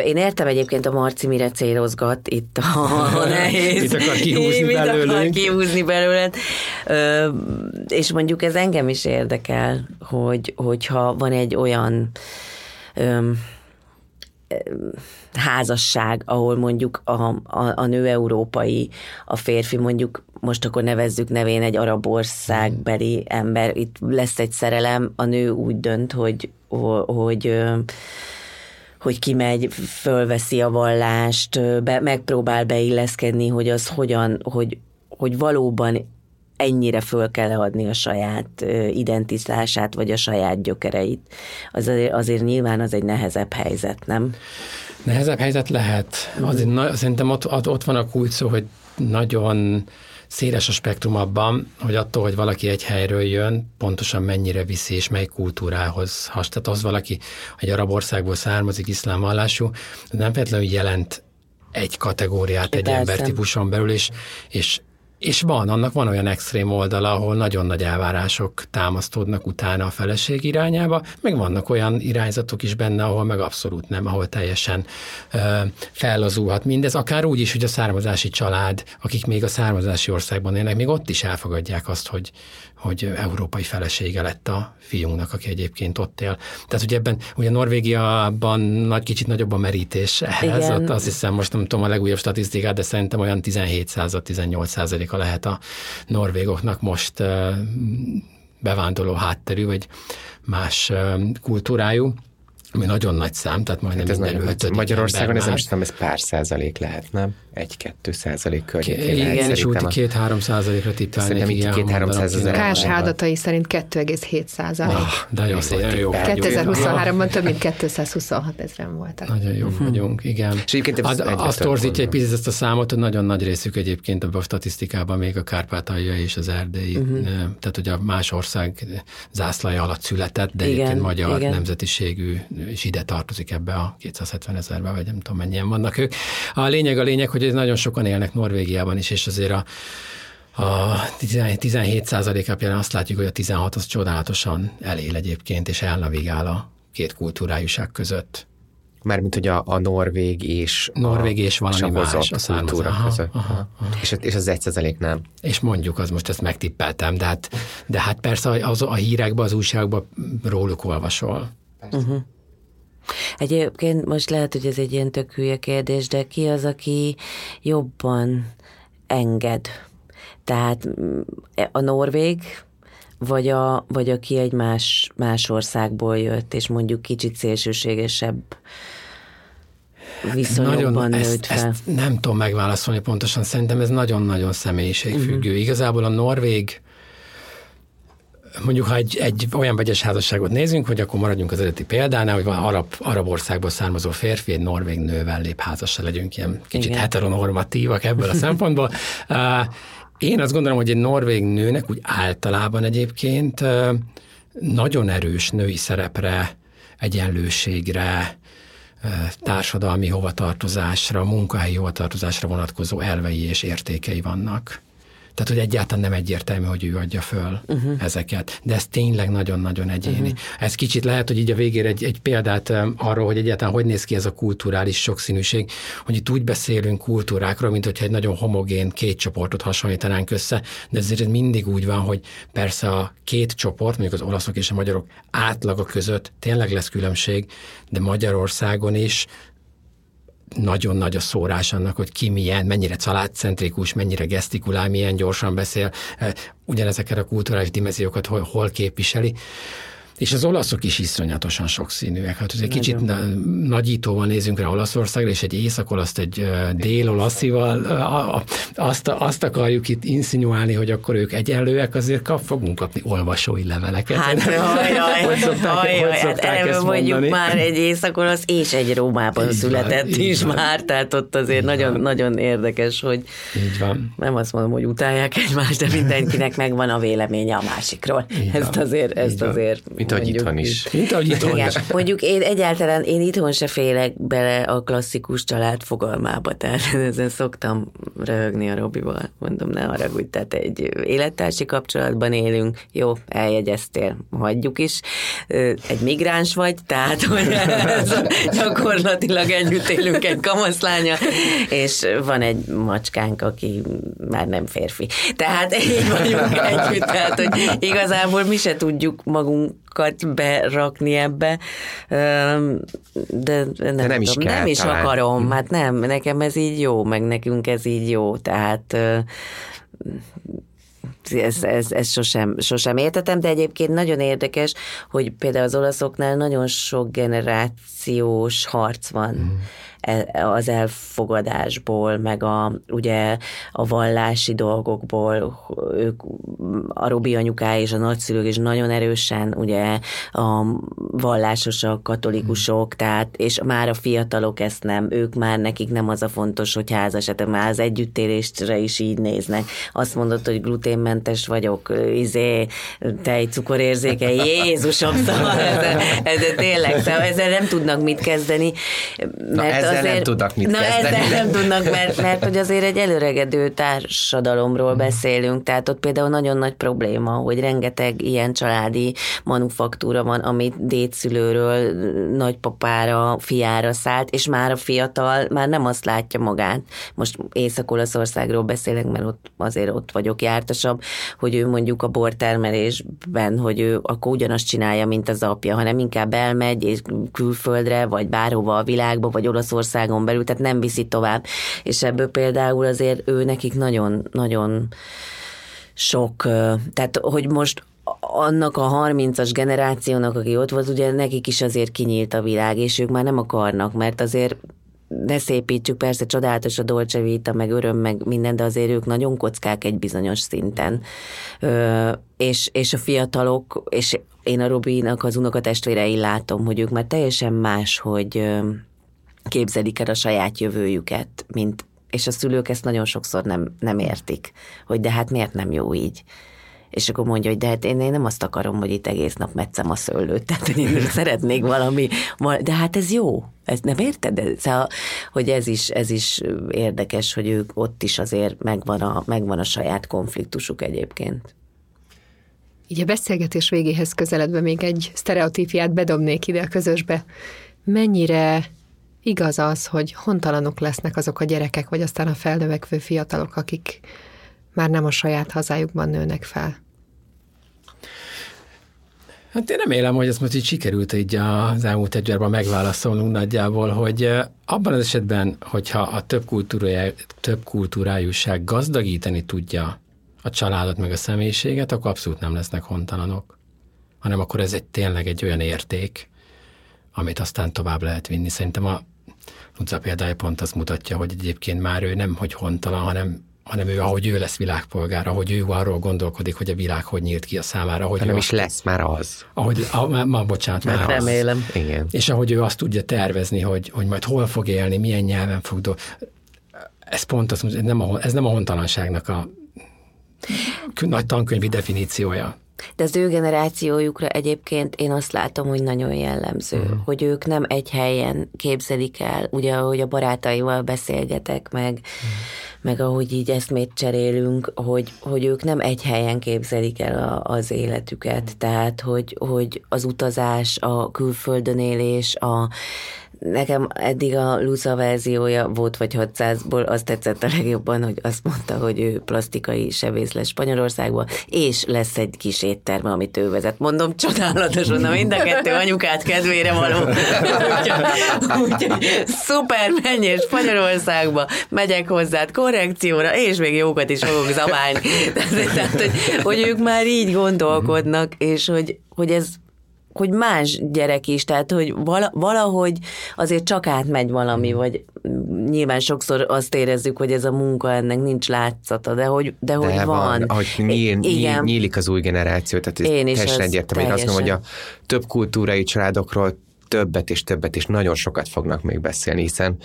Én értem egyébként a Marci mire célozgat itt a nehéz. mit akar kihúzni mit belőlünk. akar kihúzni belőled. És mondjuk ez engem is érdekel, hogy, hogyha van egy olyan házasság, ahol mondjuk a, a, a nő európai, a férfi mondjuk most akkor nevezzük nevén egy arab országbeli ember, itt lesz egy szerelem, a nő úgy dönt, hogy, hogy hogy kimegy, fölveszi a vallást, be, megpróbál beilleszkedni, hogy az hogyan, hogy, hogy valóban ennyire föl kell adni a saját identitását, vagy a saját gyökereit. Az azért, azért nyilván az egy nehezebb helyzet, nem? Nehezebb helyzet lehet. Azért, na, szerintem ott, ott van a kulcs szó, hogy nagyon széles a spektrum abban, hogy attól, hogy valaki egy helyről jön, pontosan mennyire viszi és mely kultúrához has. Tehát az valaki, egy arab országból származik, iszlám vallású, nem feltétlenül jelent egy kategóriát egy embertípuson belül, és, és és van, annak van olyan extrém oldala, ahol nagyon nagy elvárások támasztódnak utána a feleség irányába, meg vannak olyan irányzatok is benne, ahol meg abszolút nem, ahol teljesen ö, fellazulhat mindez, akár úgy is, hogy a származási család, akik még a származási országban élnek, még ott is elfogadják azt, hogy, hogy európai felesége lett a fiúnak, aki egyébként ott él. Tehát ugye ebben, ugye Norvégiában nagy, kicsit nagyobb a merítés ehhez, ott azt hiszem, most nem tudom a legújabb statisztikát, de szerintem olyan 17-18 a lehet a norvégoknak most bevándorló hátterű, vagy más kultúrájú ami nagyon nagy szám, tehát majdnem hát ez minden nagyon, Magyarországon ez nem is tudom, ez pár százalék lehet, nem? Egy-kettő százalék környékén. Igen, és úgy két-három százalékra tippelnék. Szerintem két-három százalék. Kás adatai szerint 2,7 százalék. Oh, de jó, szépen jó. 2023-ban több mint 226 ezeren voltak. Nagyon jó uh-huh. vagyunk, igen. És egyébként az, azt torzítja egy picit ezt a számot, hogy nagyon nagy részük egyébként a statisztikában még a Kárpátalja és az erdélyi, uh-huh. tehát hogy a más ország zászlaja alatt született, de igen, egyébként magyar igen. nemzetiségű és ide tartozik ebbe a 270 ezerbe, vagy nem tudom mennyien vannak ők. A lényeg a lényeg, hogy nagyon sokan élnek Norvégiában is, és azért a a 17 százalék alapján azt látjuk, hogy a 16 az csodálatosan elél egyébként, és elnavigál a két kultúrájúság között. Mármint, hogy a, a norvég és norvég és valami más a kultúra aha, között. Aha, aha. És, és az egy százalék nem. És mondjuk, az most ezt megtippeltem, de hát, de hát persze az, a hírekben, az újságban róluk olvasol. Uh-huh. Egyébként most lehet, hogy ez egy ilyen tök hülye kérdés, de ki az, aki jobban enged? Tehát mm, a norvég, vagy, a, vagy aki egy más, más országból jött, és mondjuk kicsit szélsőségesebb viszonyokban nagyon, nőtt fel? Ezt nem tudom megválaszolni pontosan, szerintem ez nagyon-nagyon személyiségfüggő. Uh-huh. Igazából a norvég mondjuk ha egy, egy olyan vegyes házasságot nézünk, hogy akkor maradjunk az eredeti példánál, hogy van arab, arab országból származó férfi, egy norvég nővel lép házasra, legyünk ilyen kicsit Igen. heteronormatívak ebből a szempontból. Én azt gondolom, hogy egy norvég nőnek úgy általában egyébként nagyon erős női szerepre, egyenlőségre, társadalmi hovatartozásra, munkahelyi hovatartozásra vonatkozó elvei és értékei vannak. Tehát, hogy egyáltalán nem egyértelmű, hogy ő adja föl uh-huh. ezeket. De ez tényleg nagyon-nagyon egyéni. Uh-huh. Ez kicsit lehet, hogy így a végére egy, egy példát arról, hogy egyáltalán hogy néz ki ez a kulturális sokszínűség, hogy itt úgy beszélünk kultúrákról, mint hogyha egy nagyon homogén két csoportot hasonlítanánk össze, de ezért mindig úgy van, hogy persze a két csoport, mondjuk az olaszok és a magyarok átlaga között tényleg lesz különbség, de Magyarországon is nagyon nagy a szórás annak, hogy ki milyen, mennyire családcentrikus, mennyire gesztikulál, milyen gyorsan beszél, eh, ugyanezeket a kulturális dimenziókat hol, hol képviseli. És az olaszok is iszonyatosan sokszínűek. Hát egy kicsit nagyítóval nézünk rá Olaszországra, és egy észak-olaszt egy dél-olaszival azt, azt akarjuk itt inszinuálni, hogy akkor ők egyenlőek, azért kap, fogunk kapni olvasói leveleket. Hát, hajjaj, hogy szokták, hajjaj, hogy szokták hát ezt mondjuk mondani? már egy észak-olasz és egy Rómában így született van, is van. már, tehát ott azért nagyon, nagyon érdekes, hogy így van. nem azt mondom, hogy utálják egymást, de mindenkinek megvan a véleménye a másikról. Így ezt van. azért, ezt azért mint ahogy itthon is. Mint ahogy itthon Igen. Mondjuk én egyáltalán, én itthon se félek bele a klasszikus család fogalmába, tehát ezen szoktam röhögni a Robival, mondom, ne haragudj, tehát egy élettársi kapcsolatban élünk, jó, eljegyeztél, hagyjuk is, egy migráns vagy, tehát hogy ez gyakorlatilag együtt élünk egy kamaszlánya, és van egy macskánk, aki már nem férfi. Tehát így vagyunk együtt, tehát hogy igazából mi se tudjuk magunk magunkat berakni ebbe, de nem, de nem is, tudom, kell, nem is akarom, hát nem, nekem ez így jó, meg nekünk ez így jó, tehát ez, ez, ez sosem, sosem értetem, de egyébként nagyon érdekes, hogy például az olaszoknál nagyon sok generációs harc van. Mm az elfogadásból, meg a, ugye a vallási dolgokból, ők, a Robi anyukája és a nagyszülők is nagyon erősen ugye a vallásosak, katolikusok, hmm. tehát, és már a fiatalok ezt nem, ők már nekik nem az a fontos, hogy házas, tehát már az együttélésre is így néznek. Azt mondod, hogy gluténmentes vagyok, izé, tej, cukorérzéke, Jézusom, szóval ez, ez, ez tényleg, szóval ezzel nem tudnak mit kezdeni. Mert Na, ezzel azért, nem tudnak mit na kezdeni. ezzel nem tudnak, mert, mert hogy azért egy előregedő társadalomról hmm. beszélünk, tehát ott például nagyon nagy probléma, hogy rengeteg ilyen családi manufaktúra van, amit dédszülőről nagypapára, fiára szállt, és már a fiatal már nem azt látja magát. Most Észak-Olaszországról beszélek, mert ott azért ott vagyok jártasabb, hogy ő mondjuk a bortermelésben, hogy ő akkor ugyanazt csinálja, mint az apja, hanem inkább elmegy és külföldre, vagy bárhova a világba, vagy Olaszországon belül, tehát nem viszi tovább. És ebből például azért ő nekik nagyon, nagyon sok, tehát hogy most annak a 30-as generációnak, aki ott volt, ugye nekik is azért kinyílt a világ, és ők már nem akarnak, mert azért ne szépítsük, persze csodálatos a Dolce Vita, meg öröm, meg minden, de azért ők nagyon kockák egy bizonyos szinten. Ö, és, és a fiatalok, és én a Robinak az unokatestvérei látom, hogy ők már teljesen más, hogy képzelik el a saját jövőjüket, mint, és a szülők ezt nagyon sokszor nem, nem értik, hogy de hát miért nem jó így. És akkor mondja, hogy de hát én, én nem azt akarom, hogy itt egész nap metszem a szőlőt, tehát én szeretnék valami, de hát ez jó, ez nem érted? De, szóval, hogy ez is, ez is érdekes, hogy ők ott is azért megvan a, megvan a saját konfliktusuk egyébként. Így a beszélgetés végéhez közeledve még egy sztereotípiát bedobnék ide a közösbe. Mennyire igaz az, hogy hontalanok lesznek azok a gyerekek, vagy aztán a felnövekvő fiatalok, akik már nem a saját hazájukban nőnek fel? Hát én remélem, hogy ezt most így sikerült így az elmúlt egy megválaszolnunk nagyjából, hogy abban az esetben, hogyha a több, kultúrájú, több kultúrájúság gazdagítani tudja a családot, meg a személyiséget, akkor abszolút nem lesznek hontalanok, hanem akkor ez egy tényleg egy olyan érték, amit aztán tovább lehet vinni. Szerintem a Luca példája pont azt mutatja, hogy egyébként már ő nem hogy hontalan, hanem hanem ő, ahogy ő lesz világpolgár, ahogy ő arról gondolkodik, hogy a világ hogy nyílt ki a számára. Hogy hanem ő is lesz már az. Ahogy, a, ma, bocsánat, már Remélem. Az. Igen. És ahogy ő azt tudja tervezni, hogy, hogy majd hol fog élni, milyen nyelven fog do... Ez pont az, ez nem a, ez nem a hontalanságnak a nagy tankönyvi definíciója. De az ő generációjukra egyébként én azt látom, hogy nagyon jellemző, uh-huh. hogy ők nem egy helyen képzelik el, ugye ahogy a barátaival beszélgetek meg, uh-huh. meg ahogy így eszmét cserélünk, hogy, hogy ők nem egy helyen képzelik el a, az életüket, uh-huh. tehát hogy, hogy az utazás, a külföldön élés, a nekem eddig a Luca verziója volt vagy 600-ból, azt tetszett a legjobban, hogy azt mondta, hogy ő plastikai sebész lesz Spanyolországban, és lesz egy kis étterme, amit ő vezet. Mondom, csodálatosan, na mind a kettő anyukát kedvére való. Úgyhogy úgy, szuper, menjél Spanyolországba, megyek hozzád korrekcióra, és még jókat is fogok zabálni. Tehát, hogy, hogy ők már így gondolkodnak, és hogy, hogy ez hogy más gyerek is, tehát hogy valahogy azért csak átmegy valami, mm. vagy nyilván sokszor azt érezzük, hogy ez a munka ennek nincs látszata, de hogy, de, de hogy van. van. Ahogy nyíl, nyíl, nyílik az új generáció, tehát ez Én teljesen egyértelmű. Én azt mondom, hogy a több kultúrai családokról többet és többet és nagyon sokat fognak még beszélni, hiszen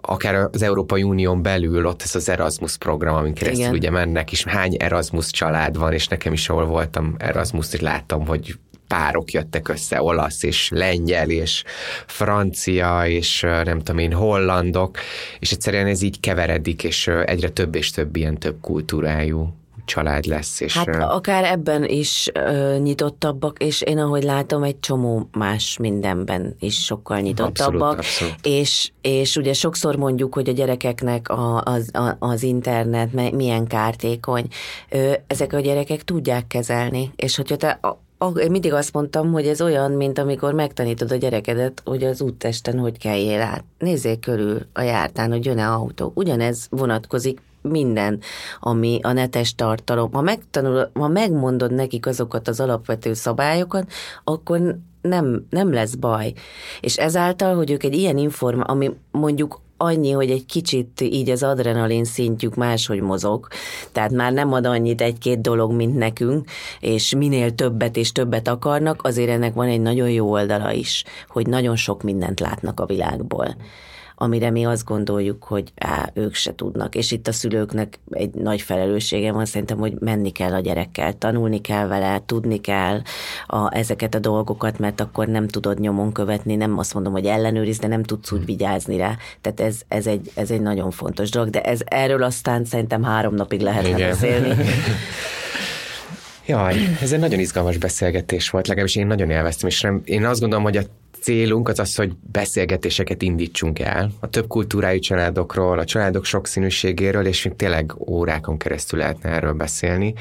akár az Európai Unión belül ott ez az Erasmus program, amin keresztül Igen. ugye mennek, és hány Erasmus család van, és nekem is ahol voltam Erasmus, és láttam, hogy párok jöttek össze, olasz és lengyel és francia és nem tudom én, hollandok, és egyszerűen ez így keveredik, és egyre több és több ilyen több kultúrájú család lesz. És hát akár ebben is uh, nyitottabbak, és én ahogy látom, egy csomó más mindenben is sokkal nyitottabbak. Abszolút, abszolút. És, és ugye sokszor mondjuk, hogy a gyerekeknek a, az, a, az internet milyen kártékony. Ezek a gyerekek tudják kezelni, és hogyha te én mindig azt mondtam, hogy ez olyan, mint amikor megtanítod a gyerekedet, hogy az úttesten hogy kell át. Nézzék körül a jártán, hogy jön-e autó. Ugyanez vonatkozik minden, ami a netes tartalom. Ha, megtanul, ha megmondod nekik azokat az alapvető szabályokat, akkor nem, nem lesz baj. És ezáltal, hogy ők egy ilyen inform, ami mondjuk annyi, hogy egy kicsit így az adrenalin szintjük máshogy mozog, tehát már nem ad annyit egy-két dolog, mint nekünk, és minél többet és többet akarnak, azért ennek van egy nagyon jó oldala is, hogy nagyon sok mindent látnak a világból amire mi azt gondoljuk, hogy á, ők se tudnak. És itt a szülőknek egy nagy felelőssége van szerintem, hogy menni kell a gyerekkel, tanulni kell vele, tudni kell a, ezeket a dolgokat, mert akkor nem tudod nyomon követni, nem azt mondom, hogy ellenőriz, de nem tudsz úgy vigyázni rá. Tehát ez, ez, egy, ez egy nagyon fontos dolog, de ez erről aztán szerintem három napig lehetne Igen. beszélni. Jaj, ez egy nagyon izgalmas beszélgetés volt, legalábbis én nagyon élveztem, és nem, én azt gondolom, hogy a célunk az az, hogy beszélgetéseket indítsunk el a több kultúrájú családokról, a családok sokszínűségéről, és még tényleg órákon keresztül lehetne erről beszélni,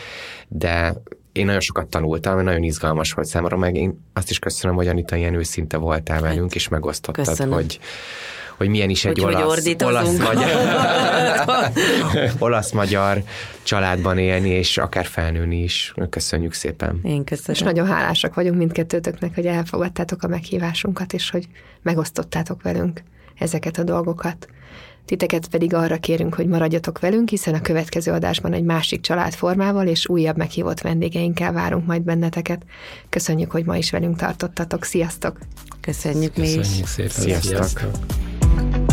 de én nagyon sokat tanultam, nagyon izgalmas volt számomra, meg én azt is köszönöm, hogy Anita ilyen őszinte voltál velünk, és megosztottad, köszönöm. hogy hogy milyen is egy hogy, olasz, hogy olasz-magyar, olasz-magyar családban élni, és akár felnőni is. Köszönjük szépen. Én köszönöm. És nagyon hálásak vagyunk mindkettőtöknek, hogy elfogadtátok a meghívásunkat, és hogy megosztottátok velünk ezeket a dolgokat. Titeket pedig arra kérünk, hogy maradjatok velünk, hiszen a következő adásban egy másik családformával és újabb meghívott vendégeinkkel várunk majd benneteket. Köszönjük, hogy ma is velünk tartottatok. Sziasztok! Köszönjük, Köszönjük mi is! Köszönjük szépen! Sziasztok! Sziasztok. Bye.